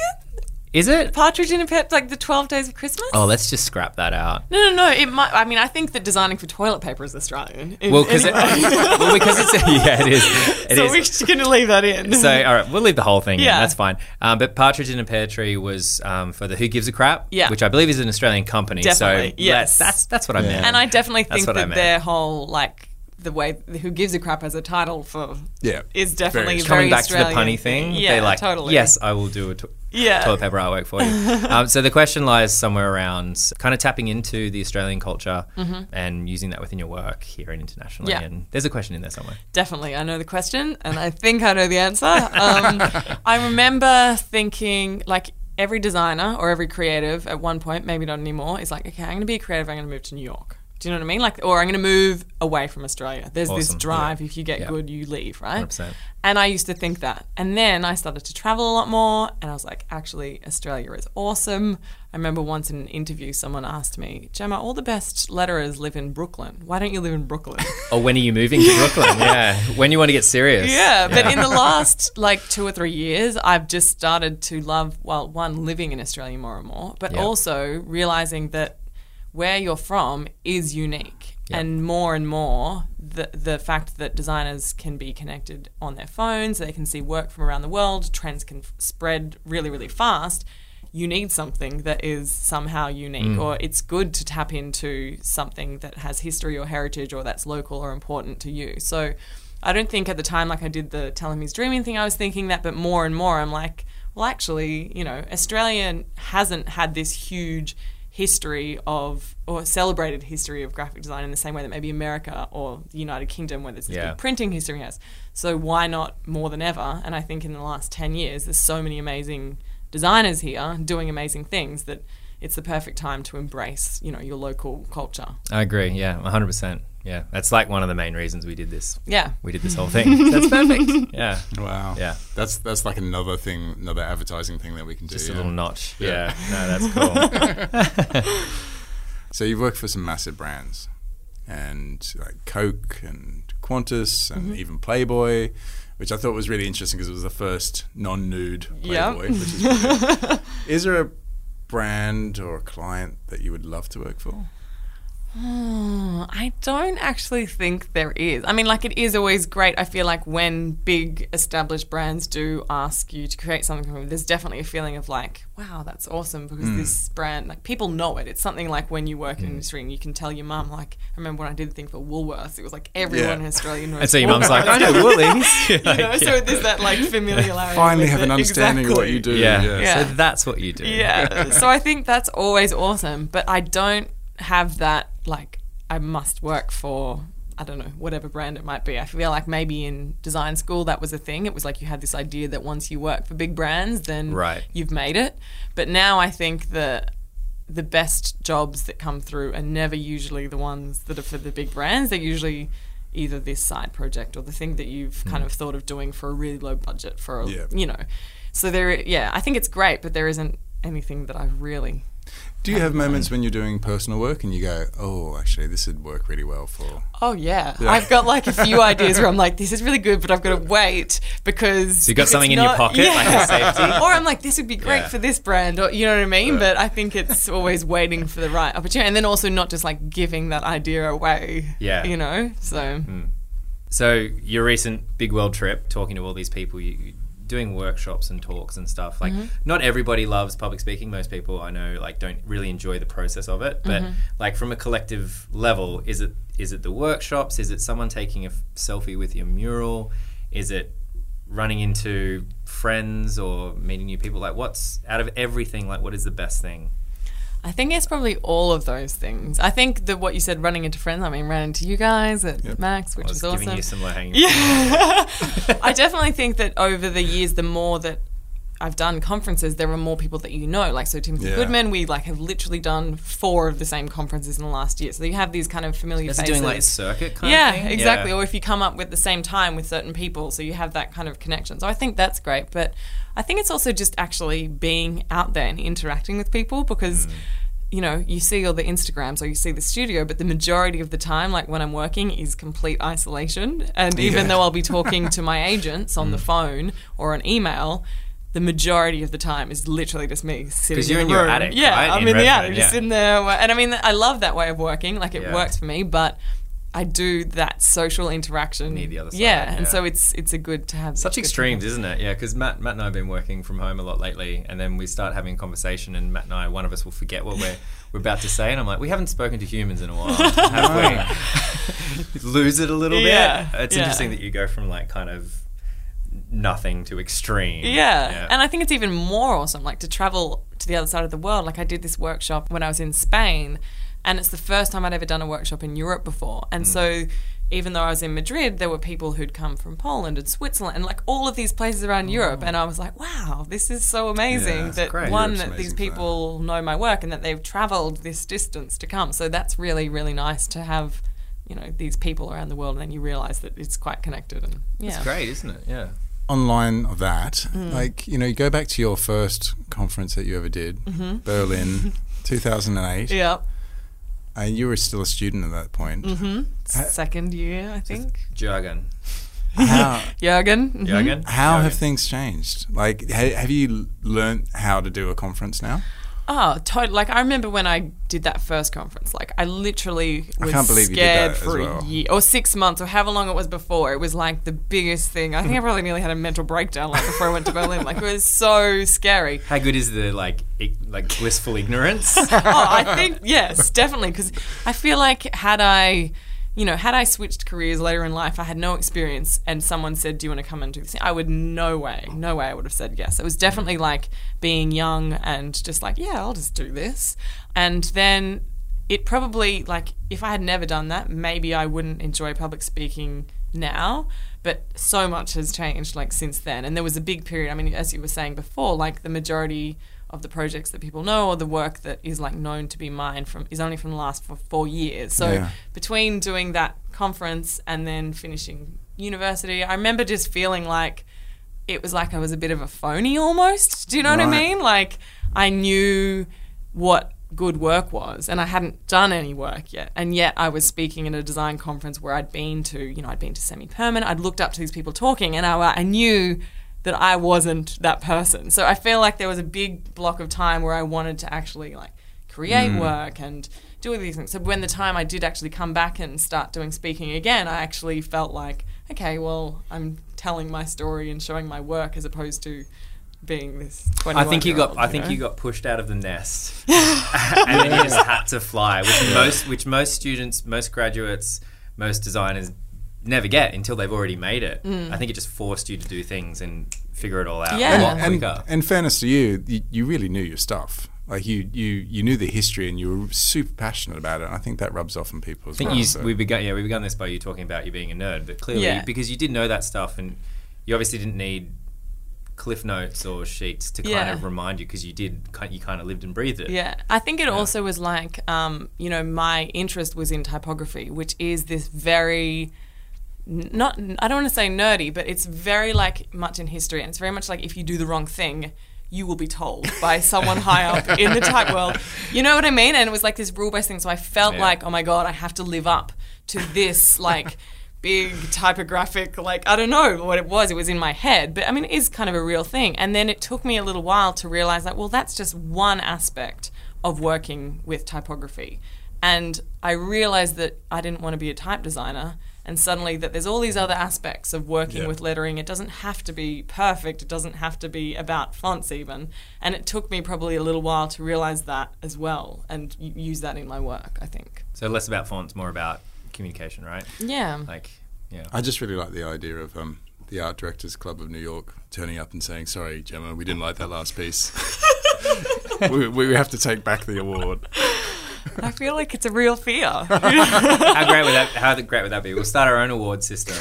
Speaker 1: Is it?
Speaker 3: Partridge in a Pear, like the Twelve Days of Christmas?
Speaker 1: Oh, let's just scrap that out.
Speaker 3: No, no, no. It might. I mean, I think that designing for toilet paper is Australian. In-
Speaker 1: Well, because
Speaker 3: anyway.
Speaker 1: it, well, because it's yeah, it is. It
Speaker 3: so
Speaker 1: is.
Speaker 3: we're just going to leave that in.
Speaker 1: So, all right, we'll leave the whole thing. Yeah,
Speaker 3: Yeah.
Speaker 1: that's fine. Um, but Partridge in a Pear Tree was um, for the Who Gives a Crap,
Speaker 3: Yeah.
Speaker 1: which I believe is an Australian company.
Speaker 3: Definitely,
Speaker 1: so
Speaker 3: yes.
Speaker 1: that's, that's that's what I meant.
Speaker 3: and I definitely think that their whole like the way who gives a crap as a title for
Speaker 2: Yeah,
Speaker 3: is definitely
Speaker 2: Very
Speaker 3: very,
Speaker 1: coming back to the
Speaker 3: Australian
Speaker 1: punny thing,
Speaker 3: Yeah,
Speaker 1: they're like,
Speaker 3: totally.
Speaker 1: yes, I will do a to-
Speaker 3: Yeah.
Speaker 1: toilet paper artwork for you. um, so the question lies somewhere around kind of tapping into the Australian culture and using that within your work here and internationally.
Speaker 3: Mm-hmm. Yeah.
Speaker 1: And there's a question in there somewhere.
Speaker 3: Definitely, I know the question, and I think I know the answer. Um, I remember thinking like. Every designer or every creative at one point, maybe not anymore, is like, okay, I'm going to be a creative. I'm going to move to New York. Do you know what I mean? Like, or I'm going to move away from Australia. There's this
Speaker 1: Awesome.
Speaker 3: drive. If you get
Speaker 1: Yeah.
Speaker 3: good, you leave, right?
Speaker 1: 100%.
Speaker 3: And I used to think that. And then I started to travel a lot more, and I was like, actually, Australia is awesome. I remember once in an interview, someone asked me, Gemma, all the best letterers live in Brooklyn. Why don't you live in Brooklyn?
Speaker 1: Or oh, when are you moving to Brooklyn? yeah, when you want to get serious.
Speaker 3: Yeah, but in the last like two or three years, I've just started to love, well, one, living in Australia more and more, but
Speaker 1: Yeah.
Speaker 3: also realizing that where you're from is unique.
Speaker 1: Yeah.
Speaker 3: And more and more, the, the fact that designers can be connected on their phones, they can see work from around the world, trends can f- spread really, really fast. You need something that is somehow unique, mm. or it's good to tap into something that has history or heritage or that's local or important to you. So, I don't think at the time, like I did the Tell Him He's Dreaming thing, I was thinking that, but more and more, I'm like, well, actually, you know, Australia hasn't had this huge history of, or celebrated history of graphic design in the same way that maybe America or the United Kingdom, where there's this
Speaker 1: Yeah.
Speaker 3: big printing history has. So why not more than ever? And I think in the last 10 years, there's so many amazing designers here doing amazing things that it's the perfect time to embrace, you know, your local culture.
Speaker 1: I agree. Yeah, 100%. Yeah, that's like one of the main reasons we did this.
Speaker 3: Yeah.
Speaker 1: We did this whole thing. that's perfect. Yeah,
Speaker 2: Wow.
Speaker 1: Yeah.
Speaker 2: That's that's like another thing, another advertising thing that we can do.
Speaker 1: just a
Speaker 2: yeah.
Speaker 1: little notch.
Speaker 2: Yeah.
Speaker 1: Yeah, no, that's cool.
Speaker 2: So you've worked for some massive brands, and like Coke and Qantas and
Speaker 3: Mm-hmm.
Speaker 2: even Playboy, which I thought was really interesting because it was the first non-nude
Speaker 3: Yeah.
Speaker 2: Playboy. Which is, is there a brand or a client that you would love to work for?
Speaker 3: Hmm, I don't actually think there is. I mean, like, it is always great. I feel like when big established brands do ask you to create something for them, there's definitely a feeling of like, wow, that's awesome because
Speaker 1: Hmm.
Speaker 3: this brand, like, people know it. It's something like when you work in an industry and you can tell your mum, like, I remember when I did the thing for Woolworths, it was like everyone
Speaker 2: Yeah.
Speaker 3: in Australia knows.
Speaker 1: and so your mum's like, I know Woolies.
Speaker 3: you know, so there's that like familiarity.
Speaker 2: Finally
Speaker 3: with
Speaker 2: have an
Speaker 3: it.
Speaker 2: understanding of what you do.
Speaker 1: yeah.
Speaker 3: Yeah.
Speaker 1: So that's what you do.
Speaker 3: Yeah. so I think that's always awesome, but I don't have that like I must work for I don't know, whatever brand it might be. I feel like maybe in design school that was a thing. It was like you had this idea that once you work for big brands, then
Speaker 1: Right.
Speaker 3: you've made it. But now I think that the best jobs that come through are never usually the ones that are for the big brands. They're usually either this side project or the thing that you've hmm. kind of thought of doing for a really low budget for, a,
Speaker 2: Yeah.
Speaker 3: you know. So there, yeah, I think it's great, but there isn't anything that I really.
Speaker 2: Do you have moments when you're doing personal work and you go, "Oh, actually, this would work really well for"?
Speaker 3: Oh yeah.
Speaker 2: Yeah.
Speaker 3: I've got like a few ideas where I'm like, this is really good, but I've got to wait because
Speaker 1: So you got
Speaker 3: if it's
Speaker 1: something in your pocket, like a safety?
Speaker 3: or I'm like, this would be great
Speaker 1: Yeah.
Speaker 3: for this brand, or you know what I mean. But I think it's always waiting for the right opportunity, and then also not just like giving that idea away.
Speaker 1: Yeah.
Speaker 3: you know. So hmm.
Speaker 1: So your recent big world trip, talking to all these people, you, you doing workshops and talks and stuff. Like, mm-hmm. not everybody loves public speaking. Most people I know like don't really enjoy the process of it. But mm-hmm. like from a collective level, is it is it the workshops? Is it someone taking a f- selfie with your mural? Is it running into friends or meeting new people? Like, what's out of everything? Like, what is the best thing?
Speaker 3: I think it's probably all of those things. I think that what you said, running into friends. I mean, ran into you guys at
Speaker 2: Yep.
Speaker 3: Max, which
Speaker 1: I was
Speaker 3: is
Speaker 1: giving you some low hanging.
Speaker 3: Yeah. I definitely think that over the years, the more that I've done conferences, there are more people that you know. Like so, Timothy
Speaker 2: Yeah.
Speaker 3: Goodman, we like have literally done four of the same conferences in the last year. So you have these kind of familiar
Speaker 1: Is
Speaker 3: faces.
Speaker 1: doing like a circuit kind
Speaker 3: yeah,
Speaker 1: of thing?
Speaker 3: exactly. Or if you come up with the same time with certain people, so you have that kind of connection. So I think that's great. But I think it's also just actually being out there and interacting with people because.
Speaker 1: Mm.
Speaker 3: You know, you see all the Instagrams or you see the studio, but the majority of the time, like when I'm working, is complete isolation. And even
Speaker 2: Yeah.
Speaker 3: though I'll be talking to my agents on the
Speaker 1: Mm.
Speaker 3: phone or an email, the majority of the time is literally just me sitting
Speaker 1: 'Cause you're
Speaker 3: the
Speaker 1: in your
Speaker 3: room.
Speaker 1: attic,
Speaker 3: Yeah,
Speaker 1: right,
Speaker 3: I'm
Speaker 1: in
Speaker 3: in, the attic, just
Speaker 1: yeah.
Speaker 3: in there. And I mean, I love that way of working. Like it
Speaker 1: Yeah.
Speaker 3: works for me, but I do that social interaction.
Speaker 1: Need the other side,
Speaker 3: Yeah, and so it's it's a good to have
Speaker 1: Such extremes, isn't it? Yeah, because Matt, Matt and I have been working from home a lot lately, and then we start having a conversation, and Matt and I, one of us will forget what we're we're about to say, and I'm like, we haven't spoken to humans in a while, have we? Lose it a little
Speaker 3: Yeah,
Speaker 1: bit. It's
Speaker 3: yeah.
Speaker 1: interesting that you go from like kind of nothing to extreme.
Speaker 3: Yeah. and I think it's even more awesome, like to travel to the other side of the world. Like I did this workshop when I was in Spain, and it's the first time I'd ever done a workshop in Europe before. And mm. so, even though I was in Madrid, there were people who'd come from Poland and Switzerland and like all of these places around oh. Europe. And I was like, wow, this is so amazing
Speaker 2: Yeah,
Speaker 3: that
Speaker 1: great.
Speaker 3: one
Speaker 2: Europe's
Speaker 3: that these
Speaker 2: for that.
Speaker 3: people know my work and that they've traveled this distance to come. So that's really really nice to have. You know these people around the world, and then you realize that it's quite connected, and yeah,
Speaker 1: it's great, isn't it? Yeah.
Speaker 2: Online of that,
Speaker 3: Mm.
Speaker 2: like you know, you go back to your first conference that you ever did, Berlin, 2008,
Speaker 3: Mm-hmm. yeah.
Speaker 2: and you were still a student at that point.
Speaker 3: Mm-hmm. Second year, I think.
Speaker 1: Jargon.
Speaker 2: How
Speaker 3: Jurgen. mhm.
Speaker 1: Jargon.
Speaker 2: how
Speaker 1: Jargon.
Speaker 2: have things changed? Like, ha- have you learned how to do a conference now?
Speaker 3: Oh, totally. Like I remember when I did that first conference. Like I literally
Speaker 2: I
Speaker 3: was
Speaker 2: can't believe you did
Speaker 3: scared
Speaker 2: that as
Speaker 3: for
Speaker 2: well.
Speaker 3: a year or six months or however long it was before. It was like the biggest thing. I think I probably nearly had a mental breakdown like before I went to Berlin. Like it was so scary.
Speaker 1: How good is the like ig- like blissful ignorance?
Speaker 3: oh, I think yes, definitely. Because I feel like had I, you know, had I switched careers later in life, I had no experience, and someone said, "Do you want to come and do this?" I would no way, no way, I would have said yes. It was definitely like being young and just like, yeah, I'll just do this, and then. It probably like if I had never done that, maybe I wouldn't enjoy public speaking now. But so much has changed like since then, and there was a big period. I mean, as you were saying before, like the majority of the projects that people know or the work that is like known to be mine from is only from the last four, four years. So
Speaker 2: Yeah.
Speaker 3: between doing that conference and then finishing university, I remember just feeling like it was like I was a bit of a phony almost. Do you know what I mean? Like I knew what good work was and I hadn't done any work yet. And yet I was speaking at a design conference where I'd been to, you know, I'd been to semi permanent, I'd looked up to these people talking and I, I knew that I wasn't that person. So I feel like there was a big block of time where I wanted to actually like create mm. work and do all these things. So when the time I did actually come back and start doing speaking again, I actually felt like, okay, well, I'm telling my story and showing my work as opposed to being this.
Speaker 1: I think you got.
Speaker 3: 21-year-old,
Speaker 1: I think
Speaker 3: know?
Speaker 1: you got pushed out of the nest, and then you just had to fly, which most, which most students, most graduates, most designers never get until they've already made it. I think it just forced you to do things and figure it all out
Speaker 3: Yeah.
Speaker 1: a lot
Speaker 2: and,
Speaker 1: quicker.
Speaker 2: in fairness to you, you, you really knew your stuff. Like you, you, you knew the history and you were super passionate about it. And I think that rubs off on people as
Speaker 1: I think
Speaker 2: well.
Speaker 1: you,
Speaker 2: so-
Speaker 1: we began. Yeah, we began this by you talking about you being a nerd, but clearly
Speaker 3: Yeah.
Speaker 1: because you did know that stuff, and you obviously didn't need cliff notes or sheets to kind
Speaker 3: Yeah.
Speaker 1: of remind you because you did. You kind of lived and breathed it.
Speaker 3: Yeah, I think it also was like, um, you know, my interest was in typography, which is this very n- not I don't want to say nerdy, but it's very like much in history, and it's very much like if you do the wrong thing, you will be told by someone high up in the type world. You know what I mean? And it was like this rule based thing. So I felt
Speaker 1: Yeah.
Speaker 3: like, oh my god, I have to live up to this like. Big typographic, like I don't know what it was. It was in my head, but I mean, it is kind of a real thing. And then it took me a little while to realize that, well, that's just one aspect of working with typography. And I realized that I didn't want to be a type designer and suddenly that there's all these other aspects of working
Speaker 2: Yeah.
Speaker 3: with lettering. It doesn't have to be perfect. It doesn't have to be about fonts even. And it took me probably a little while to realize that as well and use that in my work. I think.
Speaker 1: So less about fonts, more about communication, right?
Speaker 3: Yeah.
Speaker 1: Like, yeah.
Speaker 2: I just really like the idea of um, the Art Directors Club of New York turning up and saying, "Sorry, Gemma, we didn't like that last piece. we, we have to take back the award."
Speaker 3: I feel like it's a real fear.
Speaker 1: how great would that? How great would that be? We'll start our own award system,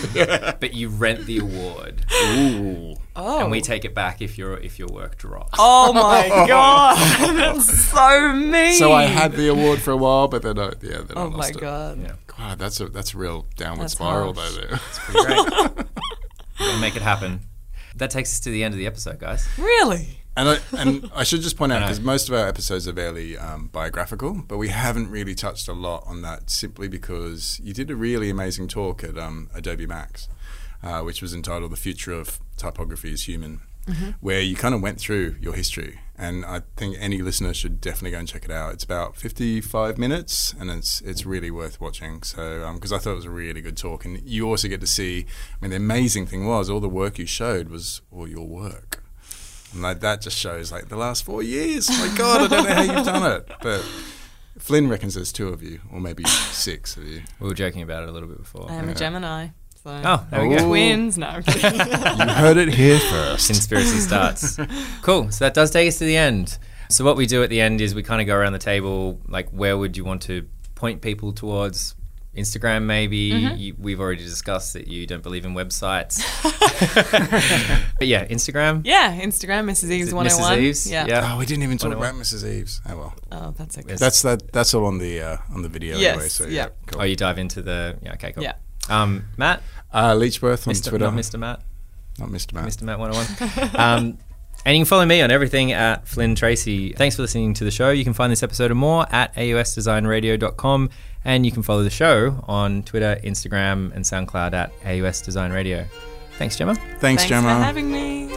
Speaker 1: but you rent the award,
Speaker 2: Ooh.
Speaker 3: oh.
Speaker 1: and we oh. take it back if your if your work drops.
Speaker 3: Oh my oh. god, that's so mean.
Speaker 2: So I had the award for a while, but then I, yeah, then I
Speaker 3: Oh
Speaker 2: lost
Speaker 3: my
Speaker 2: it.
Speaker 3: god.
Speaker 1: Yeah,
Speaker 2: God, that's a that's a real downward
Speaker 3: That's
Speaker 2: spiral
Speaker 3: harsh.
Speaker 2: though. There.
Speaker 1: pretty great. We'll make it happen. That takes us to the end of the episode, guys.
Speaker 3: Really?
Speaker 2: And I, and I should just point out because most of our episodes are fairly um, biographical, but we haven't really touched a lot on that simply because you did a really amazing talk at um, Adobe Max, uh, which was entitled "The Future of Typography is Human," where you kind of went through your history. And I think any listener should definitely go and check it out. It's about fifty-five minutes, and it's it's really worth watching. So because I thought it was a really good talk, and you also get to see. I mean, the amazing thing was all the work you showed was all your work. And like that just shows like the last four years. My God, I don't know how you've done it. But Flynn reckons there's two of you, or maybe six of you.
Speaker 1: We were joking about it a little bit before.
Speaker 3: I am a Gemini. So
Speaker 1: Oh, there we go.
Speaker 3: Twins? No. I'm kidding.
Speaker 2: You heard it here first.
Speaker 1: Conspiracy starts. cool. So that does take us to the end. So what we do at the end is we kind of go around the table. Like, where would you want to point people towards? Instagram, maybe. You, we've already discussed that you don't believe in websites. but yeah, Instagram.
Speaker 3: yeah, Instagram, Mrs. Eaves
Speaker 1: it
Speaker 3: 101.
Speaker 1: Mrs. Eaves?
Speaker 3: Yeah.
Speaker 1: Yeah.
Speaker 2: Oh, we didn't even talk about Mrs. Eaves. Oh well,
Speaker 3: Oh, that's okay.
Speaker 2: That's that. That's all on the uh, on the video
Speaker 3: Yes,
Speaker 2: anyway. So
Speaker 3: yeah.
Speaker 2: yeah, cool.
Speaker 1: Oh, you dive into the. Yeah, okay, cool.
Speaker 3: Yeah.
Speaker 1: Um, Matt?
Speaker 2: uh, Leechworth on
Speaker 1: Mr.
Speaker 2: Twitter.
Speaker 1: Not Mr. Matt.
Speaker 2: Not Mr. Matt.
Speaker 1: Mr. Matt 101. um, and you can follow me on everything at Flynn Tracy. Thanks for listening to the show. You can find this episode and more at ausdesignradio.com. And you can follow the show on Twitter, Instagram, and SoundCloud at AUS Design Radio. Thanks, Gemma.
Speaker 2: Thanks,
Speaker 3: Thanks
Speaker 2: Gemma.
Speaker 3: for having me.